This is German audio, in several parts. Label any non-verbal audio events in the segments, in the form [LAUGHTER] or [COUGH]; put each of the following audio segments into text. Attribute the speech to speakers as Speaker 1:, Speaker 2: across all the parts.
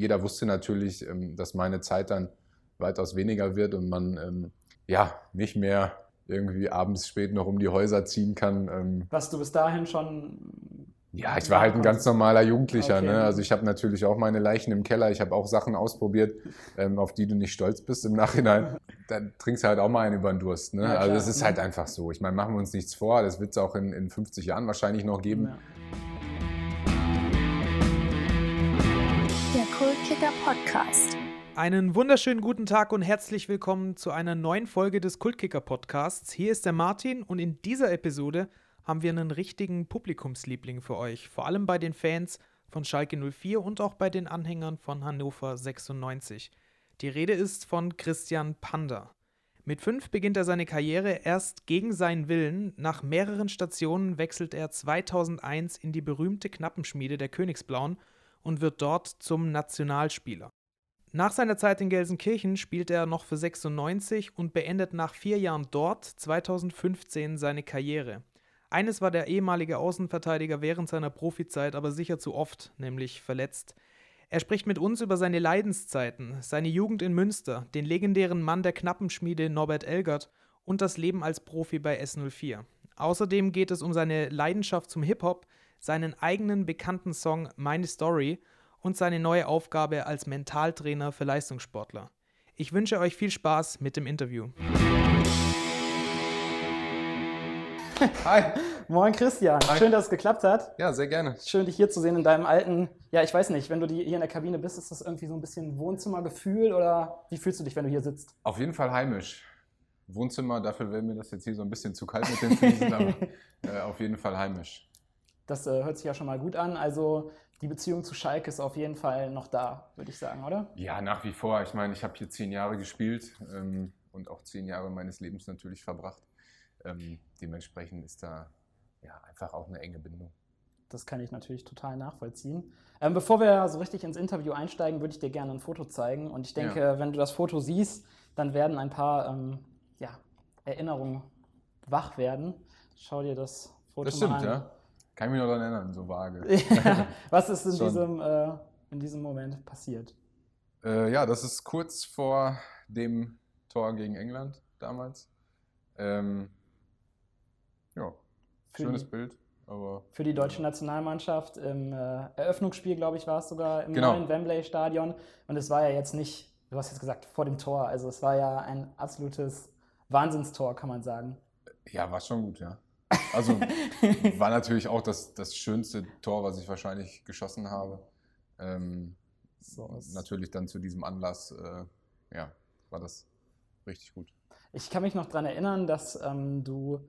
Speaker 1: jeder wusste natürlich, ähm, dass meine Zeit dann weitaus weniger wird und man ähm, ja nicht mehr irgendwie abends spät noch um die Häuser ziehen kann. Ähm.
Speaker 2: Was du bis dahin schon.
Speaker 1: Ja, ich war halt ein ganz normaler Jugendlicher. Okay. Ne? Also ich habe natürlich auch meine Leichen im Keller. Ich habe auch Sachen ausprobiert, ähm, auf die du nicht stolz bist im Nachhinein. [LAUGHS] Dann trinkst du halt auch mal einen über den Durst. Ne? Ja, also es ist halt einfach so. Ich meine, machen wir uns nichts vor. Das wird es auch in, in 50 Jahren wahrscheinlich noch geben. Ja.
Speaker 3: Kultkicker Podcast.
Speaker 4: Einen wunderschönen guten Tag und herzlich willkommen zu einer neuen Folge des Kultkicker Podcasts. Hier ist der Martin und in dieser Episode haben wir einen richtigen Publikumsliebling für euch, vor allem bei den Fans von Schalke 04 und auch bei den Anhängern von Hannover 96. Die Rede ist von Christian Panda. Mit fünf beginnt er seine Karriere erst gegen seinen Willen. Nach mehreren Stationen wechselt er 2001 in die berühmte Knappenschmiede der Königsblauen und wird dort zum Nationalspieler. Nach seiner Zeit in Gelsenkirchen spielt er noch für 96 und beendet nach vier Jahren dort 2015 seine Karriere. Eines war der ehemalige Außenverteidiger während seiner Profizeit aber sicher zu oft, nämlich verletzt. Er spricht mit uns über seine Leidenszeiten, seine Jugend in Münster, den legendären Mann der Knappenschmiede Norbert Elgert und das Leben als Profi bei S04. Außerdem geht es um seine Leidenschaft zum Hip-Hop, seinen eigenen bekannten Song Meine Story und seine neue Aufgabe als Mentaltrainer für Leistungssportler. Ich wünsche euch viel Spaß mit dem Interview.
Speaker 2: Hi. Moin Christian. Hi. Schön, dass es geklappt hat.
Speaker 1: Ja, sehr gerne.
Speaker 2: Schön, dich hier zu sehen in deinem alten, ja, ich weiß nicht, wenn du hier in der Kabine bist, ist das irgendwie so ein bisschen Wohnzimmergefühl oder wie fühlst du dich, wenn du hier sitzt?
Speaker 1: Auf jeden Fall heimisch. Wohnzimmer, dafür wäre mir das jetzt hier so ein bisschen zu kalt mit den Fliesen, [LAUGHS] aber äh, auf jeden Fall heimisch.
Speaker 2: Das äh, hört sich ja schon mal gut an. Also die Beziehung zu Schalke ist auf jeden Fall noch da, würde ich sagen, oder?
Speaker 1: Ja, nach wie vor. Ich meine, ich habe hier zehn Jahre gespielt ähm, und auch zehn Jahre meines Lebens natürlich verbracht. Ähm, dementsprechend ist da ja, einfach auch eine enge Bindung.
Speaker 2: Das kann ich natürlich total nachvollziehen. Ähm, bevor wir so richtig ins Interview einsteigen, würde ich dir gerne ein Foto zeigen. Und ich denke, ja. wenn du das Foto siehst, dann werden ein paar ähm, ja, Erinnerungen wach werden. Schau dir das Foto
Speaker 1: das stimmt, an. Ja. Kann ich mich noch daran erinnern, so vage. [LAUGHS]
Speaker 2: ja, was ist in diesem, äh, in diesem Moment passiert?
Speaker 1: Äh, ja, das ist kurz vor dem Tor gegen England damals. Ähm, ja, für schönes die, Bild. Aber,
Speaker 2: für die deutsche Nationalmannschaft im äh, Eröffnungsspiel, glaube ich, war es sogar im genau. neuen Wembley-Stadion. Und es war ja jetzt nicht, du hast jetzt gesagt, vor dem Tor. Also es war ja ein absolutes Wahnsinnstor, kann man sagen.
Speaker 1: Ja, war schon gut, ja. Also war natürlich auch das, das schönste Tor, was ich wahrscheinlich geschossen habe. Ähm, so natürlich dann zu diesem Anlass, äh, ja, war das richtig gut.
Speaker 2: Ich kann mich noch daran erinnern, dass ähm, du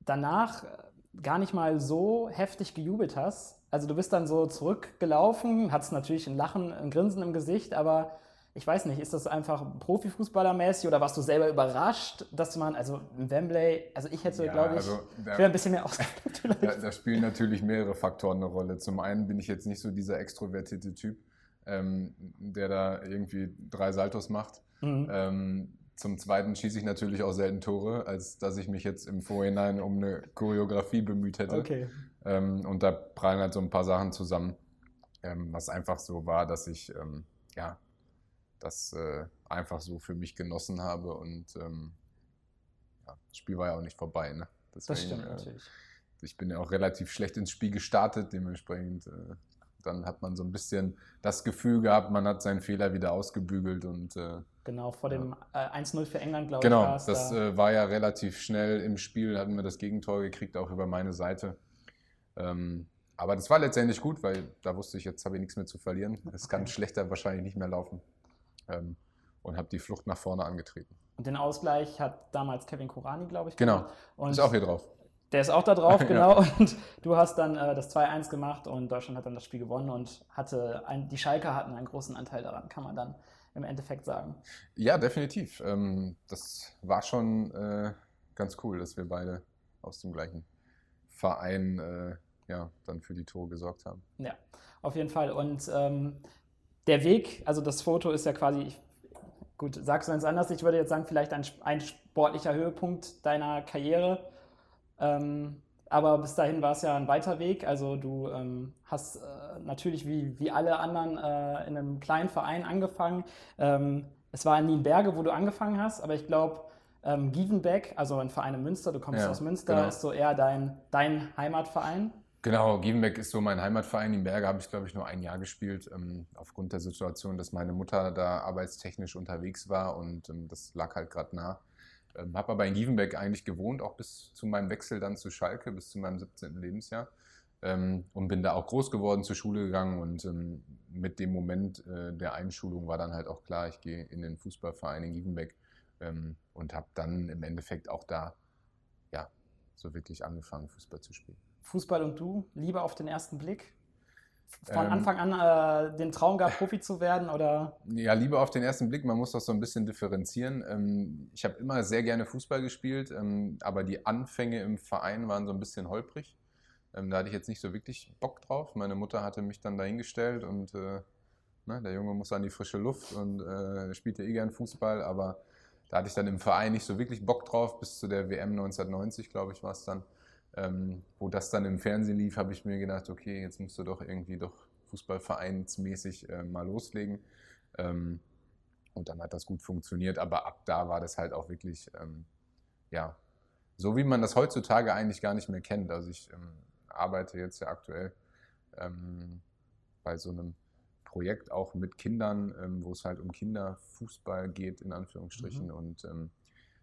Speaker 2: danach gar nicht mal so heftig gejubelt hast. Also du bist dann so zurückgelaufen, hattest natürlich ein Lachen, ein Grinsen im Gesicht, aber ich weiß nicht, ist das einfach Profifußballermäßig oder warst du selber überrascht, dass man, also Wembley, also ich hätte, ja, glaube ich, also da, ein bisschen mehr [LAUGHS] ausgeflippt.
Speaker 1: Da, da, spielen natürlich mehrere Faktoren eine Rolle. Zum einen bin ich jetzt nicht so dieser extrovertierte Typ, ähm, der da irgendwie drei Saltos macht. Mhm. Ähm, zum Zweiten schieße ich natürlich auch selten Tore, als dass ich mich jetzt im Vorhinein um eine Choreografie bemüht hätte.
Speaker 2: Okay.
Speaker 1: Ähm, und da prallen halt so ein paar Sachen zusammen, ähm, was einfach so war, dass ich ähm, ja das äh, einfach so für mich genossen habe und ähm, ja, das Spiel war ja auch nicht vorbei. Ne?
Speaker 2: Deswegen, das stimmt äh, natürlich.
Speaker 1: Ich bin ja auch relativ schlecht ins Spiel gestartet, dementsprechend äh, dann hat man so ein bisschen das Gefühl gehabt, man hat seinen Fehler wieder ausgebügelt und
Speaker 2: äh, genau vor dem äh, 1-0 für England glaube
Speaker 1: genau, ich. Genau, das da. äh, war ja relativ schnell im Spiel, hatten wir das Gegentor gekriegt, auch über meine Seite. Ähm, aber das war letztendlich gut, weil da wusste ich, jetzt habe ich nichts mehr zu verlieren. Es kann schlechter wahrscheinlich nicht mehr laufen ähm, und habe die Flucht nach vorne angetreten.
Speaker 2: Und den Ausgleich hat damals Kevin Kurani, glaube ich,
Speaker 1: genau. gemacht. Genau, ist auch hier drauf.
Speaker 2: Der ist auch da drauf, [LAUGHS] genau. ja. Und du hast dann äh, das 2-1 gemacht und Deutschland hat dann das Spiel gewonnen und hatte ein, die Schalker hatten einen großen Anteil daran, kann man dann im Endeffekt sagen.
Speaker 1: Ja, definitiv. Ähm, das war schon äh, ganz cool, dass wir beide aus dem gleichen Verein äh, ja, dann für die Tore gesorgt haben.
Speaker 2: Ja, auf jeden Fall. Und ähm, der Weg, also das Foto ist ja quasi, gut, sagst du es anders, ich würde jetzt sagen, vielleicht ein, ein sportlicher Höhepunkt deiner Karriere. Ähm, aber bis dahin war es ja ein weiter Weg. Also du ähm, hast äh, natürlich wie, wie alle anderen äh, in einem kleinen Verein angefangen. Ähm, es war in Nienberge, wo du angefangen hast, aber ich glaube, ähm, Gievenbeck, also ein Verein in Münster, du kommst
Speaker 1: Ja,
Speaker 2: aus Münster,
Speaker 1: genau.
Speaker 2: ist so eher dein, dein Heimatverein.
Speaker 1: Genau, Gievenbeck ist so mein Heimatverein. In Berge habe ich, glaube ich, nur ein Jahr gespielt, ähm, aufgrund der Situation, dass meine Mutter da arbeitstechnisch unterwegs war und ähm, das lag halt gerade nah. Ähm, habe aber in Gievenbeck eigentlich gewohnt, auch bis zu meinem Wechsel dann zu Schalke, bis zu meinem 17. Lebensjahr. Ähm, und bin da auch groß geworden, zur Schule gegangen und ähm, mit dem Moment äh, der Einschulung war dann halt auch klar, ich gehe in den Fußballverein in Gievenbeck ähm, und habe dann im Endeffekt auch da, ja, so wirklich angefangen, Fußball zu spielen.
Speaker 2: Fußball und du, Liebe auf den ersten Blick? Von
Speaker 1: Ähm,
Speaker 2: Anfang an äh, den Traum gehabt, Profi zu werden oder?
Speaker 1: Ja, Liebe auf den ersten Blick, man muss das so ein bisschen differenzieren. Ähm, Ich habe immer sehr gerne Fußball gespielt, ähm, aber die Anfänge im Verein waren so ein bisschen holprig. Ähm, Da hatte ich jetzt nicht so wirklich Bock drauf. Meine Mutter hatte mich dann dahingestellt und äh, ne, der Junge muss an die frische Luft und äh, spielte eh gern Fußball, aber da hatte ich dann im Verein nicht so wirklich Bock drauf, bis zu der WM 1990, glaube ich, war es dann. Ähm, wo das dann im Fernsehen lief, habe ich mir gedacht, okay, jetzt musst du doch irgendwie doch fußballvereinsmäßig äh, mal loslegen. Ähm, und dann hat das gut funktioniert, aber ab da war das halt auch wirklich, ähm, ja, so wie man das heutzutage eigentlich gar nicht mehr kennt. Also ich ähm, arbeite jetzt ja aktuell ähm, bei so einem Projekt auch mit Kindern, ähm, wo es halt um Kinderfußball geht, in Anführungsstrichen.
Speaker 2: Mhm.
Speaker 1: Und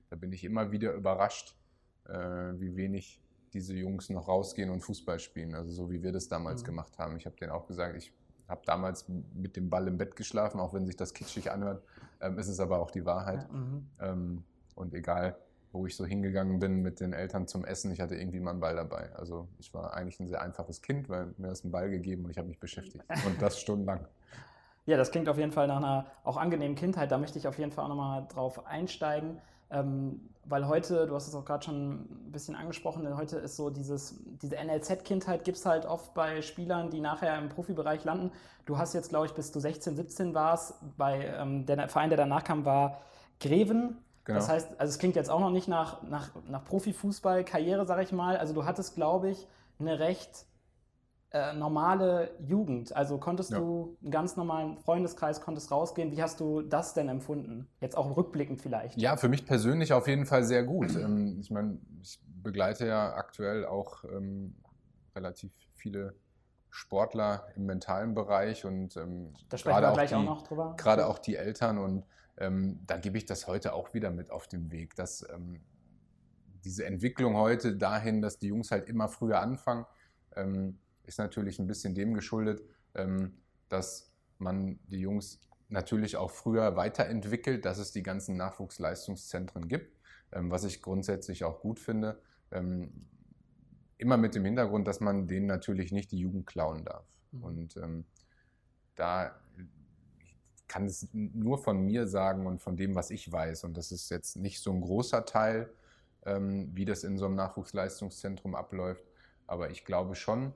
Speaker 1: da bin ich immer wieder überrascht, äh, wie wenig diese Jungs noch rausgehen und Fußball spielen. Also so wie wir das damals
Speaker 2: Mhm.
Speaker 1: gemacht haben. Ich habe denen auch gesagt, ich habe damals mit dem Ball im Bett geschlafen, auch wenn sich das kitschig anhört, ähm, ist es aber auch die Wahrheit.
Speaker 2: Ja, mhm.
Speaker 1: Ähm, und egal, wo ich so hingegangen bin mit den Eltern zum Essen, ich hatte irgendwie mal einen Ball dabei. Also ich war eigentlich ein sehr einfaches Kind, weil mir ist ein Ball gegeben und ich habe mich beschäftigt. [LAUGHS] Und das stundenlang.
Speaker 2: Ja, das klingt auf jeden Fall nach einer auch angenehmen Kindheit. Da möchte ich auf jeden Fall auch nochmal drauf einsteigen. Ähm, weil heute, du hast es auch gerade schon ein bisschen angesprochen, denn heute ist so dieses, diese NLZ-Kindheit gibt es halt oft bei Spielern, die nachher im Profibereich landen. Du hast jetzt, glaube ich, bis du 16, 17 warst, bei ähm, der Verein, der danach kam, war Greven.
Speaker 1: Genau.
Speaker 2: Das heißt, also es klingt jetzt auch noch nicht nach, nach, nach Profifußball-Karriere, sage ich mal. Also du hattest, glaube ich, eine recht äh, normale Jugend. Also konntest
Speaker 1: Ja.
Speaker 2: du einen ganz normalen Freundeskreis, konntest rausgehen. Wie hast du das denn empfunden? Jetzt auch rückblickend vielleicht.
Speaker 1: Ja, für mich persönlich auf jeden Fall sehr gut. Ähm, ich meine, ich begleite ja aktuell auch ähm, relativ viele Sportler im mentalen Bereich und ähm,
Speaker 2: Da sprechen wir gleich
Speaker 1: die,
Speaker 2: auch noch drüber.
Speaker 1: gerade auch die Eltern und ähm, da gebe ich das heute auch wieder mit auf den Weg, dass ähm, diese Entwicklung heute dahin, dass die Jungs halt immer früher anfangen, ähm, ist natürlich ein bisschen dem geschuldet, ähm, dass man die Jungs natürlich auch früher weiterentwickelt, dass es die ganzen Nachwuchsleistungszentren gibt, ähm, was ich grundsätzlich auch gut finde. Ähm, immer mit dem Hintergrund, dass man denen natürlich nicht die Jugend klauen darf.
Speaker 2: Mhm.
Speaker 1: Und da kann es nur von mir sagen und von dem, was ich weiß. Und das ist jetzt nicht so ein großer Teil, wie das in so einem Nachwuchsleistungszentrum abläuft. Aber ich glaube schon,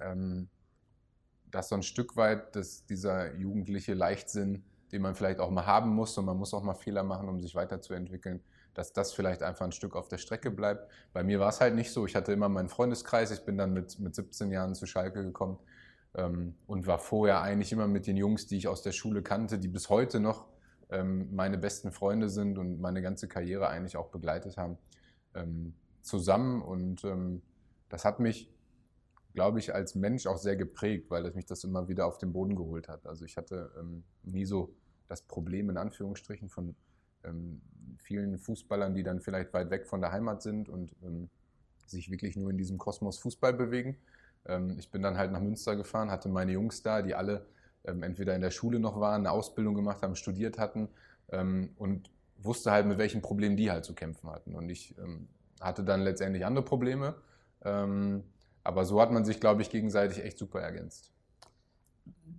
Speaker 1: ähm, dass so ein Stück weit dass dieser jugendliche Leichtsinn, den man vielleicht auch mal haben muss und man muss auch mal Fehler machen, um sich weiterzuentwickeln, dass das vielleicht einfach ein Stück auf der Strecke bleibt. Bei mir war es halt nicht so. Ich hatte immer meinen Freundeskreis. Ich bin dann mit, mit 17 Jahren zu Schalke gekommen ähm, und war vorher eigentlich immer mit den Jungs, die ich aus der Schule kannte, die bis heute noch ähm, meine besten Freunde sind und meine ganze Karriere eigentlich auch begleitet haben, ähm, zusammen. Und ähm, das hat mich, glaube ich, als Mensch auch sehr geprägt, weil mich das immer wieder auf den Boden geholt hat. Also ich hatte ähm, nie so das Problem in Anführungsstrichen von ähm, vielen Fußballern, die dann vielleicht weit weg von der Heimat sind und ähm, sich wirklich nur in diesem Kosmos Fußball bewegen. Ähm, ich bin dann halt nach Münster gefahren, hatte meine Jungs da, die alle ähm, entweder in der Schule noch waren, eine Ausbildung gemacht haben, studiert hatten ähm, und wusste halt, mit welchen Problemen die halt zu kämpfen hatten. Und ich hatte dann letztendlich andere Probleme. Ähm, aber so hat man sich, glaube ich, gegenseitig echt super ergänzt.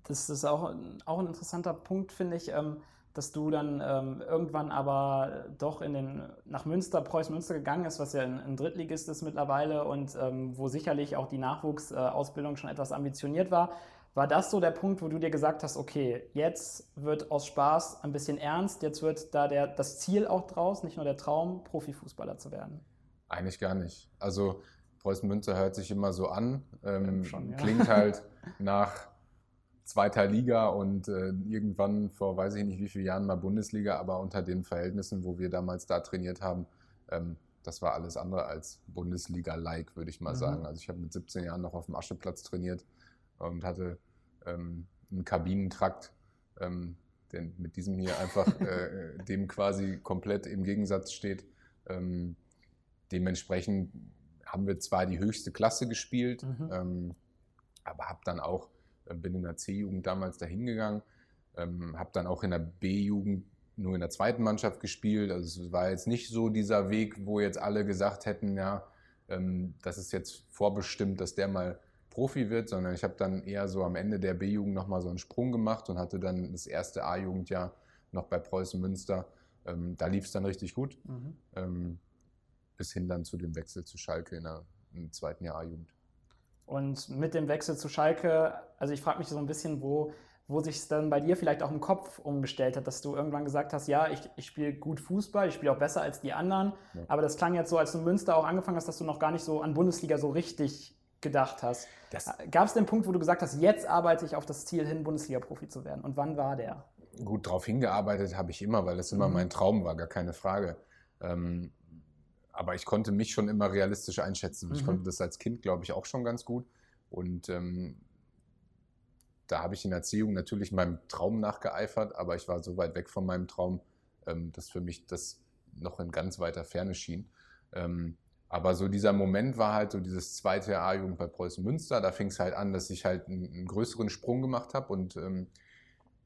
Speaker 2: Das ist auch, auch ein interessanter Punkt, finde ich, ähm, dass du dann ähm, irgendwann aber doch in den, nach Münster, Preußen Münster gegangen ist, was ja ein, Drittligist ist mittlerweile und ähm, wo sicherlich auch die Nachwuchsausbildung schon etwas ambitioniert war. War das so der Punkt, wo du dir gesagt hast, okay, jetzt wird aus Spaß ein bisschen ernst, jetzt wird da der, das Ziel auch draus, nicht nur der Traum, Profifußballer zu werden?
Speaker 1: Eigentlich gar nicht. Also Preußen Münster hört sich immer so an, ähm,
Speaker 2: schon, ja.
Speaker 1: klingt halt [LAUGHS] nach zweiter Liga und äh, irgendwann vor weiß ich nicht wie vielen Jahren mal Bundesliga, aber unter den Verhältnissen, wo wir damals da trainiert haben, ähm, das war alles andere als Bundesliga-like, würde ich mal
Speaker 2: Mhm.
Speaker 1: sagen. Also ich habe mit 17 Jahren noch auf dem Ascheplatz trainiert und hatte ähm, einen Kabinentrakt, ähm, der mit diesem hier einfach [LAUGHS] äh, dem quasi komplett im Gegensatz steht. Ähm, dementsprechend haben wir zwar die höchste Klasse gespielt,
Speaker 2: Mhm.
Speaker 1: ähm, aber habe dann auch, äh, bin in der C-Jugend damals dahin gegangen, ähm, habe dann auch in der B-Jugend nur in der zweiten Mannschaft gespielt. Also es war jetzt nicht so dieser Weg, wo jetzt alle gesagt hätten, ja, ähm, das ist jetzt vorbestimmt, dass der mal Profi wird, sondern ich habe dann eher so am Ende der B-Jugend nochmal so einen Sprung gemacht und hatte dann das erste A-Jugendjahr noch bei Preußen Münster. Ähm, da lief es dann richtig gut,
Speaker 2: Mhm.
Speaker 1: ähm, bis hin dann zu dem Wechsel zu Schalke in der, im zweiten Jahr A-Jugend.
Speaker 2: Und mit dem Wechsel zu Schalke, also ich frage mich so ein bisschen, wo, wo sich es dann bei dir vielleicht auch im Kopf umgestellt hat, dass du irgendwann gesagt hast, ja, ich, ich spiele gut Fußball, ich spiele auch besser als die anderen.
Speaker 1: Ja.
Speaker 2: Aber das klang jetzt so, als du in Münster auch angefangen hast, dass du noch gar nicht so an Bundesliga so richtig gedacht hast. Gab es den Punkt, wo du gesagt hast, jetzt arbeite ich auf das Ziel hin, Bundesliga-Profi zu werden? Und wann war der?
Speaker 1: gut drauf hingearbeitet habe ich immer, weil das immer
Speaker 2: Mhm.
Speaker 1: mein Traum war, gar keine Frage. Ähm, aber ich konnte mich schon immer realistisch einschätzen. Ich
Speaker 2: Mhm.
Speaker 1: konnte das als Kind, glaube ich, auch schon ganz gut. Und ähm, da habe ich in Erziehung natürlich meinem Traum nachgeeifert, aber ich war so weit weg von meinem Traum, ähm, dass für mich das noch in ganz weiter Ferne schien. Ähm, aber so dieser Moment war halt so dieses zweite Jahr A-Jugend bei Preußen Münster. Da fing es halt an, dass ich halt einen, einen größeren Sprung gemacht habe und ähm,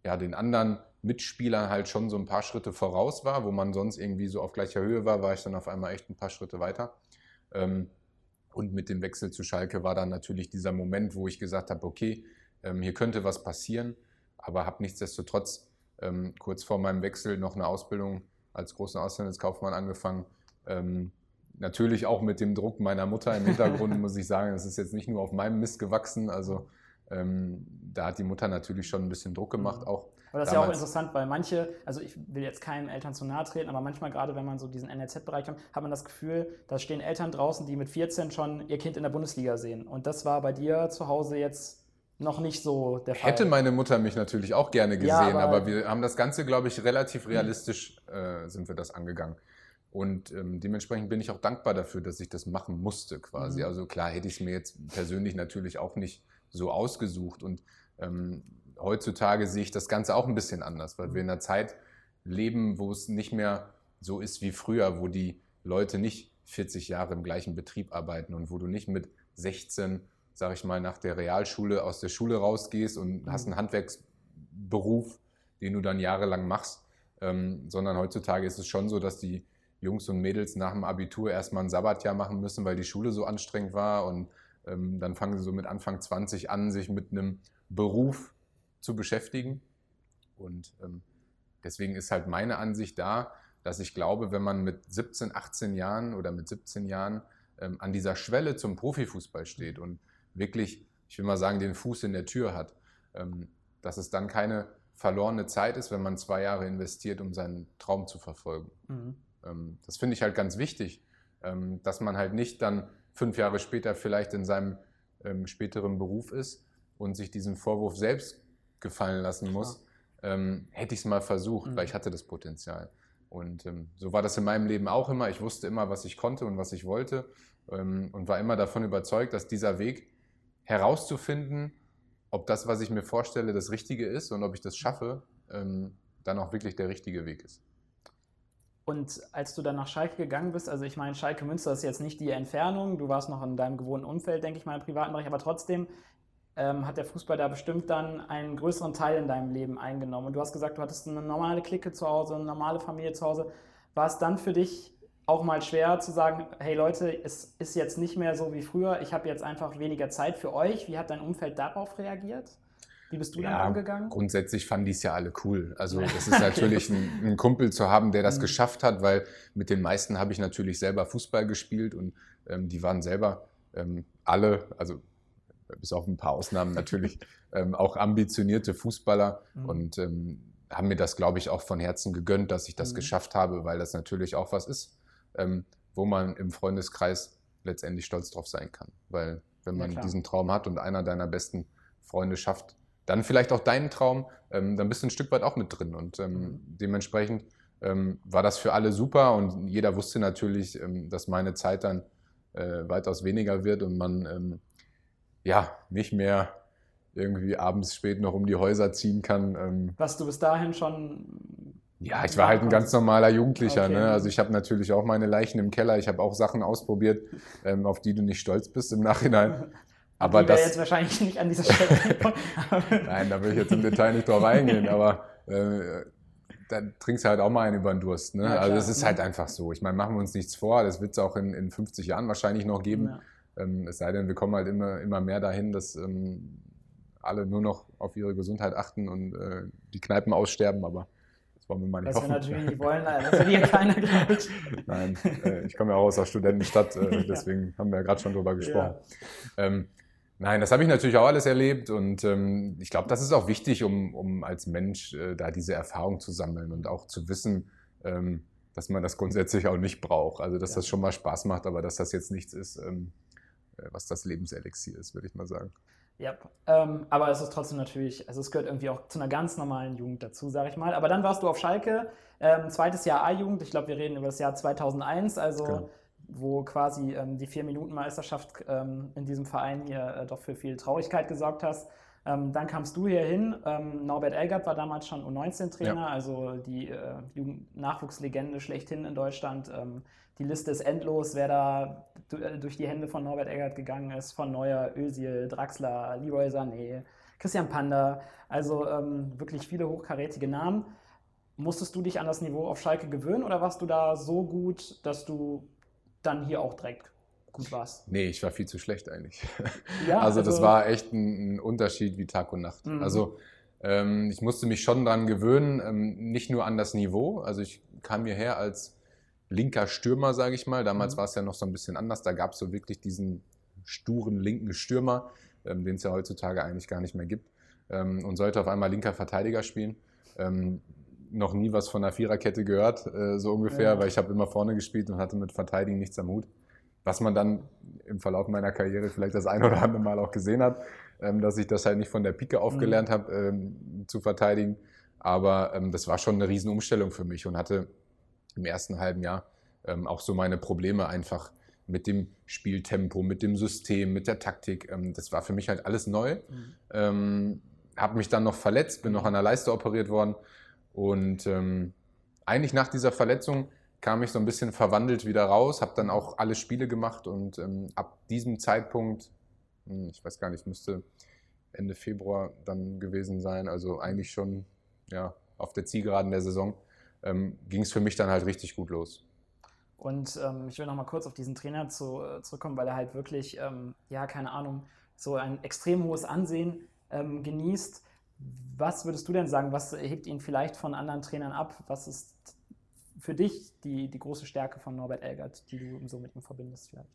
Speaker 1: ja, den anderen Mitspielern halt schon so ein paar Schritte voraus war, wo man sonst irgendwie so auf gleicher Höhe war, war ich dann auf einmal echt ein paar Schritte weiter. Ähm, und mit dem Wechsel zu Schalke war dann natürlich dieser Moment, wo ich gesagt habe, okay, ähm, hier könnte was passieren, aber habe nichtsdestotrotz ähm, kurz vor meinem Wechsel noch eine Ausbildung als großen Auslandskaufmann angefangen. Natürlich auch mit dem Druck meiner Mutter im Hintergrund, [LAUGHS] muss ich sagen. Es ist jetzt nicht nur auf meinem Mist gewachsen. Also da hat die Mutter natürlich schon ein bisschen Druck gemacht, auch.
Speaker 2: Aber das ist ja auch
Speaker 1: Damals-
Speaker 2: interessant, weil manche, also ich will jetzt keinen Eltern zu nahe treten, aber manchmal gerade, wenn man so diesen NLZ-Bereich hat, hat man das Gefühl, da stehen Eltern draußen, die mit 14 schon ihr Kind in der Bundesliga sehen. Und das war bei dir zu Hause jetzt noch nicht so der Fall.
Speaker 1: Hätte meine Mutter mich natürlich auch gerne gesehen,
Speaker 2: Ja, aber-
Speaker 1: aber, wir haben das Ganze, glaube ich, relativ realistisch äh, sind wir das angegangen. Und ähm, dementsprechend bin ich auch dankbar dafür, dass ich das machen musste quasi.
Speaker 2: Mhm.
Speaker 1: Also klar hätte ich es mir jetzt persönlich natürlich auch nicht so ausgesucht. Und ähm, heutzutage sehe ich das Ganze auch ein bisschen anders, weil wir in einer Zeit leben, wo es nicht mehr so ist wie früher, wo die Leute nicht 40 Jahre im gleichen Betrieb arbeiten und wo du nicht mit 16, sag ich mal, nach der Realschule aus der Schule rausgehst und hast einen Handwerksberuf, den du dann jahrelang machst, ähm, sondern heutzutage ist es schon so, dass die Jungs und Mädels nach dem Abitur erstmal ein Sabbatjahr machen müssen, weil die Schule so anstrengend war und ähm, dann fangen sie so mit Anfang 20 an, sich mit einem Beruf zu beschäftigen. Und ähm, deswegen ist halt meine Ansicht da, dass ich glaube, wenn man mit 17, 18 Jahren oder mit 17 Jahren ähm, an dieser Schwelle zum Profifußball steht und wirklich, ich will mal sagen, den Fuß in der Tür hat, ähm, dass es dann keine verlorene Zeit ist, wenn man zwei Jahre investiert, um seinen Traum zu verfolgen.
Speaker 2: Mhm.
Speaker 1: Ähm, das finde ich halt ganz wichtig, ähm, dass man halt nicht dann fünf Jahre später vielleicht in seinem ähm, späteren Beruf ist und sich diesen Vorwurf selbst gefallen lassen muss. Ähm, hätte ich es mal versucht,
Speaker 2: Mhm.
Speaker 1: weil ich hatte das Potenzial. Und ähm, so war das in meinem Leben auch immer. Ich wusste immer, was ich konnte und was ich wollte ähm, und war immer davon überzeugt, dass dieser Weg herauszufinden, ob das, was ich mir vorstelle, das Richtige ist und ob ich das schaffe, ähm, dann auch wirklich der richtige Weg ist.
Speaker 2: Und als du dann nach Schalke gegangen bist, also ich meine, Schalke Münster ist jetzt nicht die Entfernung, du warst noch in deinem gewohnten Umfeld, denke ich mal, im privaten Bereich, aber trotzdem ähm, hat der Fußball da bestimmt dann einen größeren Teil in deinem Leben eingenommen. Und du hast gesagt, du hattest eine normale Clique zu Hause, eine normale Familie zu Hause. War es dann für dich auch mal schwer zu sagen, hey Leute, es ist jetzt nicht mehr so wie früher, ich habe jetzt einfach weniger Zeit für euch. Wie hat dein Umfeld darauf reagiert? Wie bist du
Speaker 1: Ja,
Speaker 2: damit umgegangen?
Speaker 1: Grundsätzlich fanden die es ja alle cool. Also [LAUGHS] es ist natürlich ein, ein Kumpel zu haben, der das
Speaker 2: Mhm.
Speaker 1: geschafft hat, weil mit den meisten habe ich natürlich selber Fußball gespielt und ähm, die waren selber ähm, alle, also bis auf ein paar Ausnahmen natürlich, [LAUGHS] ähm, auch ambitionierte Fußballer
Speaker 2: Mhm.
Speaker 1: und ähm, haben mir das, glaube ich, auch von Herzen gegönnt, dass ich das
Speaker 2: Mhm.
Speaker 1: geschafft habe, weil das natürlich auch was ist, ähm, wo man im Freundeskreis letztendlich stolz drauf sein kann. Weil wenn man
Speaker 2: klar.
Speaker 1: diesen Traum hat und einer deiner besten Freunde schafft, dann vielleicht auch deinen Traum, ähm, dann bist du ein Stück weit auch mit drin. Und ähm,
Speaker 2: Mhm.
Speaker 1: dementsprechend ähm, war das für alle super und jeder wusste natürlich, dass meine Zeit dann äh, weitaus weniger wird und man ja nicht mehr irgendwie abends spät noch um die Häuser ziehen kann. Ähm,
Speaker 2: Was du bis dahin schon.
Speaker 1: ja, ich war halt ein ganz normaler Jugendlicher.
Speaker 2: Okay.
Speaker 1: Ne? Also ich habe natürlich auch meine Leichen im Keller. Ich habe auch Sachen ausprobiert, ähm, auf die du nicht stolz bist im Nachhinein. Aber
Speaker 2: die
Speaker 1: das,
Speaker 2: jetzt wahrscheinlich nicht an dieser Stelle. [LAUGHS]
Speaker 1: nein, da will ich jetzt im Detail nicht drauf eingehen. Aber äh, dann trinkst du halt auch mal einen über den Durst. Ne?
Speaker 2: Ja,
Speaker 1: also es ist halt einfach so. Ich meine, machen wir uns nichts vor. Das wird es auch in, in 50 Jahren wahrscheinlich noch geben.
Speaker 2: Ja.
Speaker 1: Ähm, es sei denn, wir kommen halt immer, immer mehr dahin, dass ähm, alle nur noch auf ihre Gesundheit achten und äh, die Kneipen aussterben. Aber das wollen wir mal nicht
Speaker 2: wir
Speaker 1: hoffen.
Speaker 2: natürlich nicht wollen, das will hier [LAUGHS] keiner, glaube ich.
Speaker 1: Nein, äh, ich komme ja auch aus der Studentenstadt, äh, [LAUGHS] deswegen haben wir ja gerade schon drüber gesprochen. Ähm, nein, das habe ich natürlich auch alles erlebt und ähm, ich glaube, das ist auch wichtig, um, um als Mensch äh, da diese Erfahrung zu sammeln und auch zu wissen, ähm, dass man das grundsätzlich auch nicht braucht. Also, dass
Speaker 2: Ja.
Speaker 1: das schon mal Spaß macht, aber dass das jetzt nichts ist, ähm, äh, was das Lebenselixier ist, würde ich mal sagen.
Speaker 2: Ja, ähm, aber es ist trotzdem natürlich, also es gehört irgendwie auch zu einer ganz normalen Jugend dazu, sage ich mal. Aber dann warst du auf Schalke, ähm, zweites Jahr A-Jugend, ich glaube, wir reden über das Jahr 2001, also
Speaker 1: Genau.
Speaker 2: wo quasi ähm, die Vier-Minuten-Meisterschaft ähm, in diesem Verein hier äh, doch für viel Traurigkeit gesorgt hast. Ähm, dann kamst du hier hin. Ähm, Norbert Elgert war damals schon U19-Trainer,
Speaker 1: Ja.
Speaker 2: also die äh, Jugend-Nachwuchslegende schlechthin in Deutschland. Die Liste ist endlos, wer da äh, durch die Hände von Norbert Elgert gegangen ist, von Neuer, Özil, Draxler, Leroy Sané, Christian Panda. Also ähm, wirklich viele hochkarätige Namen. Musstest du dich an das Niveau auf Schalke gewöhnen oder warst du da so gut, dass du dann hier auch direkt gut warst?
Speaker 1: Nee, ich war viel zu schlecht eigentlich. [LAUGHS]
Speaker 2: Ja, [LAUGHS]
Speaker 1: also, das war echt ein, ein Unterschied wie Tag und Nacht.
Speaker 2: Mhm.
Speaker 1: Also ähm, ich musste mich schon dran gewöhnen, ähm, nicht nur an das Niveau. Also ich kam hierher als linker Stürmer, sage ich mal. Damals
Speaker 2: Mhm.
Speaker 1: war es ja noch so ein bisschen anders. Da gab es so wirklich diesen sturen linken Stürmer, ähm, den es ja heutzutage eigentlich gar nicht mehr gibt. Ähm, und sollte auf einmal linker Verteidiger spielen. Ähm, noch nie was von der Viererkette gehört, äh, so ungefähr,
Speaker 2: Ja.
Speaker 1: weil ich habe immer vorne gespielt und hatte mit Verteidigen nichts am Hut. Was man dann im Verlauf meiner Karriere vielleicht das ein oder andere Mal auch gesehen hat, ähm, dass ich das halt nicht von der Pike aufgelernt habe ähm, zu verteidigen. Aber ähm, das war schon eine Riesenumstellung für mich und hatte im ersten halben Jahr ähm, auch so meine Probleme einfach mit dem Spieltempo, mit dem System, mit der Taktik. Ähm, das war für mich halt alles neu.
Speaker 2: Mhm.
Speaker 1: Ähm, habe mich dann noch verletzt, bin noch an der Leiste operiert worden und ähm, eigentlich nach dieser Verletzung kam ich so ein bisschen verwandelt wieder raus, habe dann auch alle Spiele gemacht und ähm, ab diesem Zeitpunkt, hm, ich weiß gar nicht, müsste Ende Februar dann gewesen sein, also eigentlich schon ja, auf der Zielgeraden der Saison, ähm, ging es für mich dann halt richtig gut los.
Speaker 2: Und ähm, ich will noch mal kurz auf diesen Trainer zu, äh, zurückkommen, weil er halt wirklich, ähm, ja, keine Ahnung, so ein extrem hohes Ansehen ähm, genießt. Was würdest du denn sagen, was hebt ihn vielleicht von anderen Trainern ab? Was ist für dich die, die große Stärke von Norbert Elgert, die du so mit ihm verbindest vielleicht?